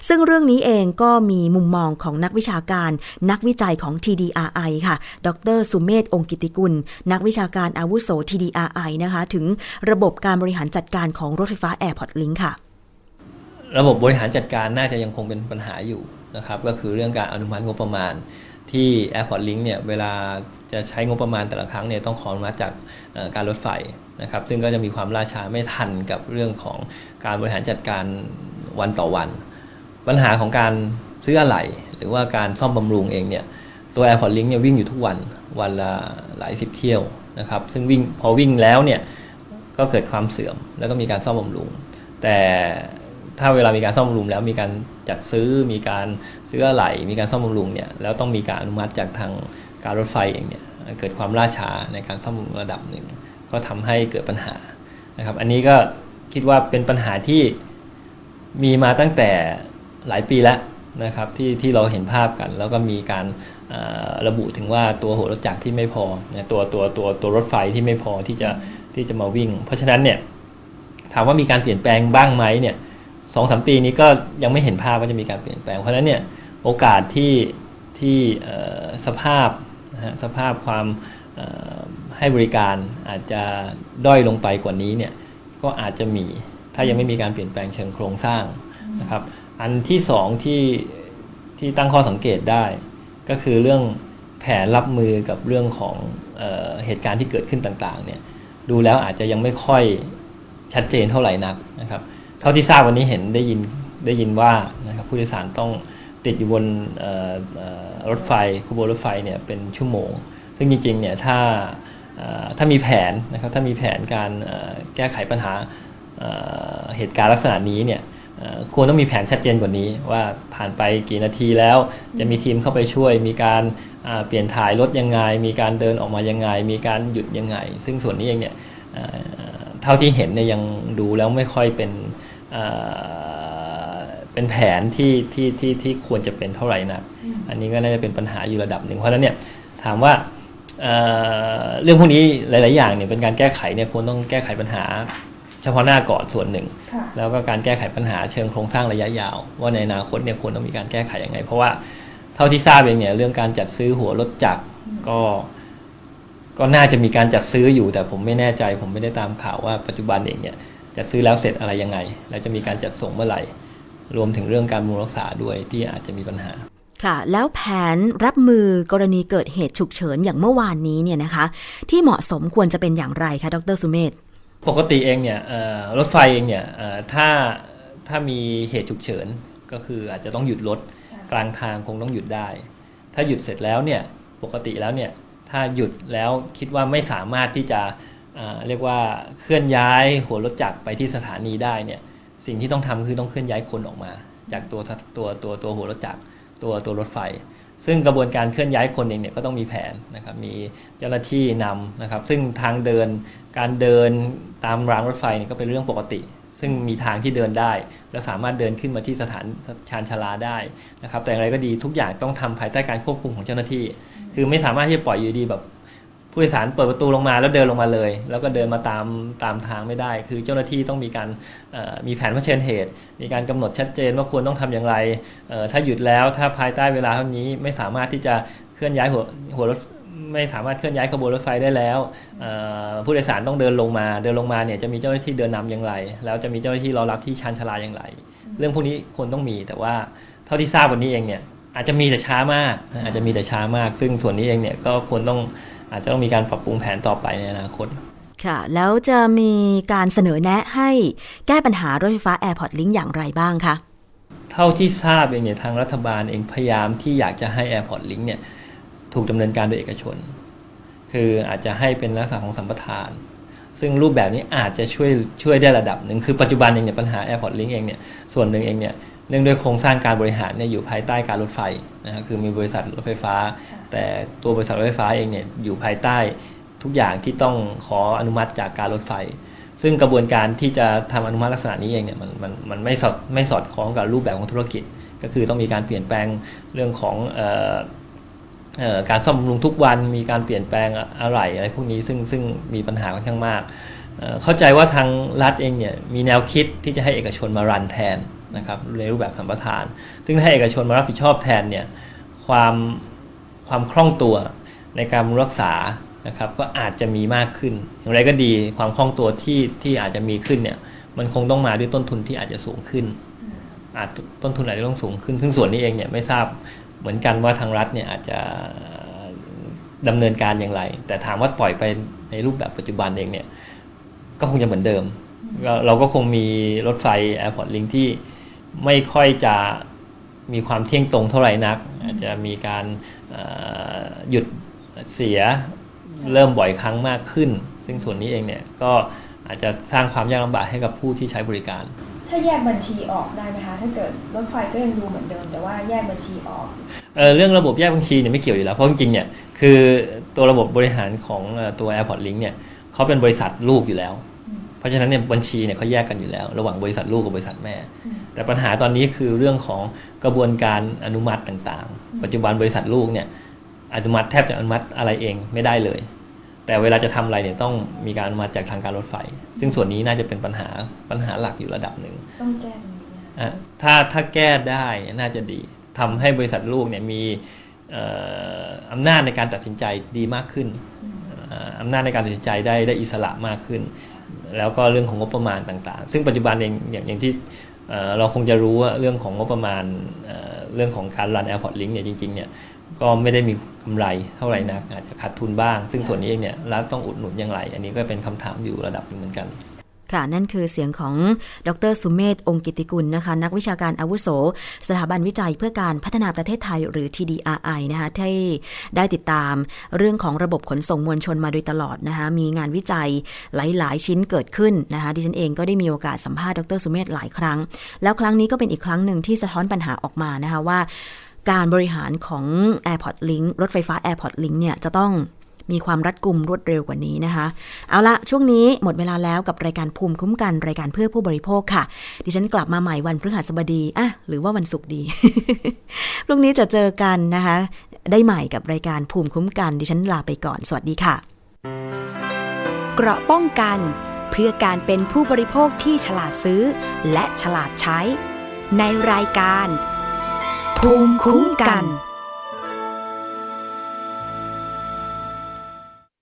Speaker 7: ซึ่งเรื่องนี้เองก็มีมุมมองของนักวิชาการ นักวิจัยของ TDRI ค่ะ ดรสุเมธองกิติกุล นักวิชาการอาวุโส TDRI นะคะ ถึงระบบการบริหารจัดการของรถไฟฟ้า Airport Link ค่ะ
Speaker 14: ระบบบริหารจัดการน่าจะยังคงเป็นปัญหาอยู่นะครับก็คือเรื่องการอนุมัติงบประมาณที่ Airport Link เนี่ยเวลาจะใช้งบประมาณแต่ละครั้งเนี่ยต้องขออนุมัติจากการรถไฟนะครับซึ่งก็จะมีความล่าช้าไม่ทันกับเรื่องของการบริหารจัดการวันต่อวัน ปัญหาของการซื้ออะไหล่หรือว่าการซ่อมบำรุงเองเนี่ยตัว Airport Link เนี่ยวิ่งอยู่ทุกวันวันละหลายสิบเที่ยวนะครับซึ่งวิ่งพอวิ่งแล้วเนี่ย ก็เกิดความเสื่อม แล้วก็มีการซ่อมบำรุง แต่ถ้าเวลามีการซ่อมบำรุงแล้วมีการจัดซื้อมีการซื้ออะไหล่มีการซ่อมบำรุงเนี่ยแล้วต้องมีการอนุมัติจากทางการรถไฟเองเนี่ยเกิดความล่าช้าในการซ่อมบำรุงระดับหนึ่งก็ทำให้เกิดปัญหานะครับ อันนี้ก็คิดว่าเป็นปัญหาที่มีมาตั้งแต่หลายปีแล้วนะครับที่ที่เราเห็นภาพกัน แล้วก็มีการระบุถึงว่าตัวหัวรถจักรที่ไม่พอตัวตัวตัวตัวรถไฟที่ไม่พอที่จะ ที่จะมาวิ่ง เพราะฉะนั้นเนี่ยถามว่ามีการเปลี่ยนแปลงบ้างไหมเนี่ยสองสามปีนี้ก็ยังไม่เห็นภาพว่าจะมีการเปลี่ยนแปลง เพราะฉะนั้นเนี่ยโอกาสที่ที่สภาพนะฮะสภาพความให้บริการอาจจะด้อยลงไปกว่านี้เนี่ยก็อาจจะมีถ้ายังไม่มีการเปลี่ยนแปลงเชิงโครงสร้างนะครับ อันที่สองที่ที่ตั้งข้อสังเกตได้ ก็คือเรื่องแผนรับมือกับเรื่องของเออเหตุการณ์ที่เกิดขึ้นต่างๆเนี่ย ดูแล้วอาจจะยังไม่ค่อยชัดเจนเท่าไหร่นักนะครับ เท่าที่ทราบวันนี้เห็นได้ยินได้ยินว่านะครับผู้โดยสารต้องติดอยู่บนรถไฟขบวนรถไฟเนี่ยเป็นชั่วโมง ซึ่งจริงๆเนี่ยถ้าถ้ามีแผนนะครับถ้ามีแผนการแก้ไขปัญหาเหตุการณ์ลักษณะนี้เนี่ยควรต้องมีแผนชัดเจนกว่านี้ว่าผ่านไปกี่นาทีแล้วจะมีทีมเข้าไปช่วยมีการ เปลี่ยนถ่ายรถยังไง มีการเดินออกมายังไง มีการหยุดยังไง ซึ่งส่วนนี้เองเนี่ยเท่าที่เห็นเนี่ยยังดูแล้วไม่ค่อยเป็นเป็นแผนที่ที่ที่ที่ควรจะเป็นเท่าไหร่นะอันนี้ก็น่าจะเป็นปัญหาอยู่ระดับหนึ่ง เพราะฉะนั้นเนี่ยถามว่าเรื่องพวกนี้หลาย ๆ อย่างเนี่ยเป็นการแก้ไขเนี่ยควรต้องแก้ไขปัญหา เฉพาะหน้าก่อนส่วนหนึ่ง แล้วก็การแก้ไขปัญหาเชิงโครงสร้างระยะยาว ว่าในอนาคตเนี่ยควรต้องมีการแก้ไขยังไง เพราะว่า เท่าที่ทราบเองเนี่ย เรื่องการจัดซื้อหัวรถจักรก็ ก็น่าจะมีการจัดซื้ออยู่ แต่ผมไม่แน่ใจ ผมไม่ได้ตามข่าวว่าปัจจุบันเองเนี่ยจัดซื้อแล้วเสร็จอะไรยังไง แล้วจะมีการจัดส่งเมื่อไหร่ รวมถึงเรื่องการบำรุงรักษาด้วยที่อาจจะมีปัญหา
Speaker 7: ค่ะแล้วแผนรับมือกรณีเกิดเหตุฉุกเฉินอย่างเมื่อวานนี้เนี่ยนะคะ ที่เหมาะสมควรจะเป็นอย่างไรคะดรสุเมธ
Speaker 14: ปกติเองเนี่ยรถไฟเองเนี่ยถ้าถ้ามีเหตุฉุกเฉินก็คืออาจจะต้องหยุดรถ กลางทางคงต้องหยุดได้ ถ้าหยุดเสร็จแล้วเนี่ยปกติแล้วเนี่ยถ้าหยุดแล้วคิดว่าไม่สามารถที่จะเรียกว่าเคลื่อนย้ายหัวรถจักรไปที่สถานีได้เนี่ยสิ่งที่ต้องทำคือต้องเคลื่อนย้ายคนออกมา จากตัวตัวตัวตัวหัวรถจักรตัวตัวรถไฟ ซึ่งกระบวนการเคลื่อนย้ายคนเองเนี่ยก็ต้องมีแผนนะครับมีเจ้าหน้าที่นำนะครับ ซึ่งทางเดินการเดินตามรางรถไฟเนี่ยก็เป็นเรื่องปกติ ซึ่งมีทางที่เดินได้ และสามารถเดินขึ้นมาที่สถานชานชาลาได้นะครับ แต่อย่างไรก็ดีทุกอย่างต้องทำภายใต้การควบคุมของเจ้าหน้าที่ คือไม่สามารถที่จะปล่อยอยู่ดีแบบผู้โดยสารเปิดประตูลงมาแล้วเดินลงมาเลย แล้วก็เดินมาตามตามทางไม่ได้ คือเจ้าหน้าที่ต้องมีการมีแผนเผชิญเหตุ มีการกำหนดชัดเจนว่าควรต้องทำอย่างไร ถ้าหยุดแล้วถ้าภายใต้เวลาเท่านี้ไม่สามารถที่จะเคลื่อนย้ายหัวหัวรถ ไม่สามารถเคลื่อนย้ายขบวนรถไฟได้แล้ว ผู้โดยสารต้องเดินลงมา เดินลงมาเนี่ยจะมีเจ้าหน้าที่เดินนำอย่างไร แล้วจะมีเจ้าหน้าที่รอรับที่ชานชาลาอย่างไร เรื่องพวกนี้ควรต้องมีแต่ว่าเท่าที่ทราบวันนี้เองเนี่ยอาจจะมีแต่ช้ามาก อาจจะมีแต่ช้ามาก ซึ่งส่วนนี้เองเนี่ยก็ควรต้องอาจจะต้องมีการปรับปรุงแผนต่อไปในอนาคต
Speaker 7: ค่ะ แล้วจะมีการเสนอแนะให้แก้ปัญหารถไฟฟ้า Airport Link อย่างไรบ้างคะ
Speaker 14: เท่าที่ทราบเองเนี่ยทางรัฐบาลเองพยายามที่อยากจะให้ Airport Link เนี่ย ถูกดำเนินการโดยเอกชน คืออาจจะให้เป็นลักษณะของสัมปทาน ซึ่งรูปแบบนี้อาจจะช่วยช่วยได้ระดับหนึ่งคือปัจจุบันเองเนี่ยปัญหา Airport Link เองเนี่ยส่วนหนึ่งเองเนี่ยเนื่องด้วยโครงสร้างการบริหารเนี่ยอยู่ภายใต้การรถไฟนะครับคือมีบริษัทรถไฟฟ้า แต่ตัวบริษัทรถไฟฟ้าเองเนี่ยอยู่ภายใต้ทุกอย่างที่ต้องขออนุมัติจากการรถไฟ ซึ่งกระบวนการที่จะทำอนุมัติลักษณะนี้เองเนี่ยมันมันมันไม่สอดไม่สอดคล้องกับรูปแบบของธุรกิจ ก็คือต้องมีการเปลี่ยนแปลงเรื่องของ การซ่อมบำรุงทุกวันมีการเปลี่ยนแปลงอะไรอะไรพวกนี้ซึ่งซึ่งมีปัญหาค่อนข้างมาก เข้าใจว่าทางรัฐเองเนี่ยมีแนวคิดที่จะให้เอกชนมารันแทนนะครับในรูปแบบสัมปทาน ซึ่งถ้าเอกชนมารับผิดชอบแทนเนี่ยความความคล่องตัวในการรักษานะครับก็อาจจะมีมากขึ้น อย่างไรก็ดีความคล่องตัวที่ที่อาจจะมีขึ้นเนี่ยมันคงต้องมาด้วยต้นทุนที่อาจจะสูงขึ้นอาจต้นทุนอาจจะต้องสูงขึ้น ซึ่งส่วนนี้เองเนี่ยไม่ทราบ เหมือนกันว่าทางรัฐเนี่ยอาจจะดำเนินการอย่างไร แต่ถามว่าปล่อยไปในรูปแบบปัจจุบันเองเนี่ยก็คงจะเหมือนเดิม เราก็คงมีรถไฟ Airport Link ที่ไม่ค่อยจะมีความเที่ยงตรงเท่าไหร่นัก อาจจะมีการหยุดเสียเริ่มบ่อยครั้งมากขึ้น ซึ่งส่วนนี้เองเนี่ยก็อาจจะสร้างความยากลำบากให้กับผู้ที่ใช้บริการ
Speaker 15: ถ้าแยกบัญชีออกได้ไหมคะ ถ้าเกิดรถไฟก็ยังดูเหมือนเดิม แต่ว่าแยกบัญชีออก
Speaker 14: เออเรื่องระบบแยกบัญชีเนี่ยไม่เกี่ยวอยู่แล้ว เพราะจริงๆเนี่ยคือตัวระบบบริหารของตัว Airport Link เนี่ยเขาเป็นบริษัทลูกอยู่แล้ว เพราะฉะนั้นเนี่ยบัญชีเนี่ยเขาแยกกันอยู่แล้ว ระหว่างบริษัทลูกกับบริษัทแม่ แต่ปัญหาตอนนี้คือเรื่องของกระบวนการอนุมัติต่างๆ ปัจจุบันบริษัทลูกเนี่ยอนุมัติแทบจะอนุมัติอะไรเองไม่ได้เลย แต่เวลาจะทำอะไรเนี่ยต้องมีการอนุมัติจากทางการรถไฟ ซึ่งส่วนนี้น่าจะเป็นปัญหาปัญหาหลักอยู่ระดับหนึ่ง
Speaker 15: ต้องแก้
Speaker 14: ถ้าถ้าแก้ได้น่าจะดีทำให้บริษัทลูกเนี่ยมีอำนาจในการตัดสินใจดีมากขึ้นอำนาจในการตัดสินใจได้ได้อิสระมากขึ้น แล้วก็เรื่องของงบประมาณต่างๆ ซึ่งปัจจุบันเองอย่างอย่างที่เราคงจะรู้ว่าเรื่องของงบประมาณเรื่องของการรันแอร์พอร์ตลิงก์เนี่ยจริงๆเนี่ย ก็ไม่ได้มีกำไรเท่าไหร่นักอาจจะขาดทุนบ้าง ซึ่งส่วนนี้เองเนี่ยรัฐต้องอุดหนุนอย่างไร อันนี้ก็เป็นคำถามอยู่ระดับหนึ่งเหมือนกัน
Speaker 7: ค่ะ นั่นคือเสียงของดรสุเมธองค์กิติกุลนะคะ นักวิชาการอาวุโส สถาบันวิจัยเพื่อการพัฒนาประเทศไทยหรือ TDRI นะคะที่ได้ติดตามเรื่องของระบบขนส่งมวลชนมาโดยตลอดนะคะมีงานวิจัยหลาย ๆ ชิ้นเกิดขึ้นนะคะดิฉันเองก็ได้มีโอกาสสัมภาษณ์ดรสุเมธหลายครั้ง แล้วครั้งนี้ก็เป็นอีกครั้งหนึ่งที่สะท้อนปัญหาออกมานะคะว่า การบริหารของ Airport Link รถไฟฟ้า Airport Link เนี่ยจะต้องมีความรัดกุมรวดเร็วกว่านี้นะคะ เอาละช่วงนี้หมดเวลาแล้วกับรายการภูมิคุ้มกันรายการเพื่อผู้บริโภคค่ะ ดิฉันกลับมาใหม่วันพฤหัสบดีอะหรือว่าวันศุกร์ดี พรุ่งนี้จะเจอกันนะคะ ได้ใหม่กับรายการภูมิคุ้มกัน ดิฉันลาไปก่อน สวัสดีค่ะ
Speaker 11: เกราะป้องกัน เพื่อการเป็นผู้บริโภคที่ฉลาดซื้อ และฉลาดใช้ ในรายการ ภูมิคุ้มกัน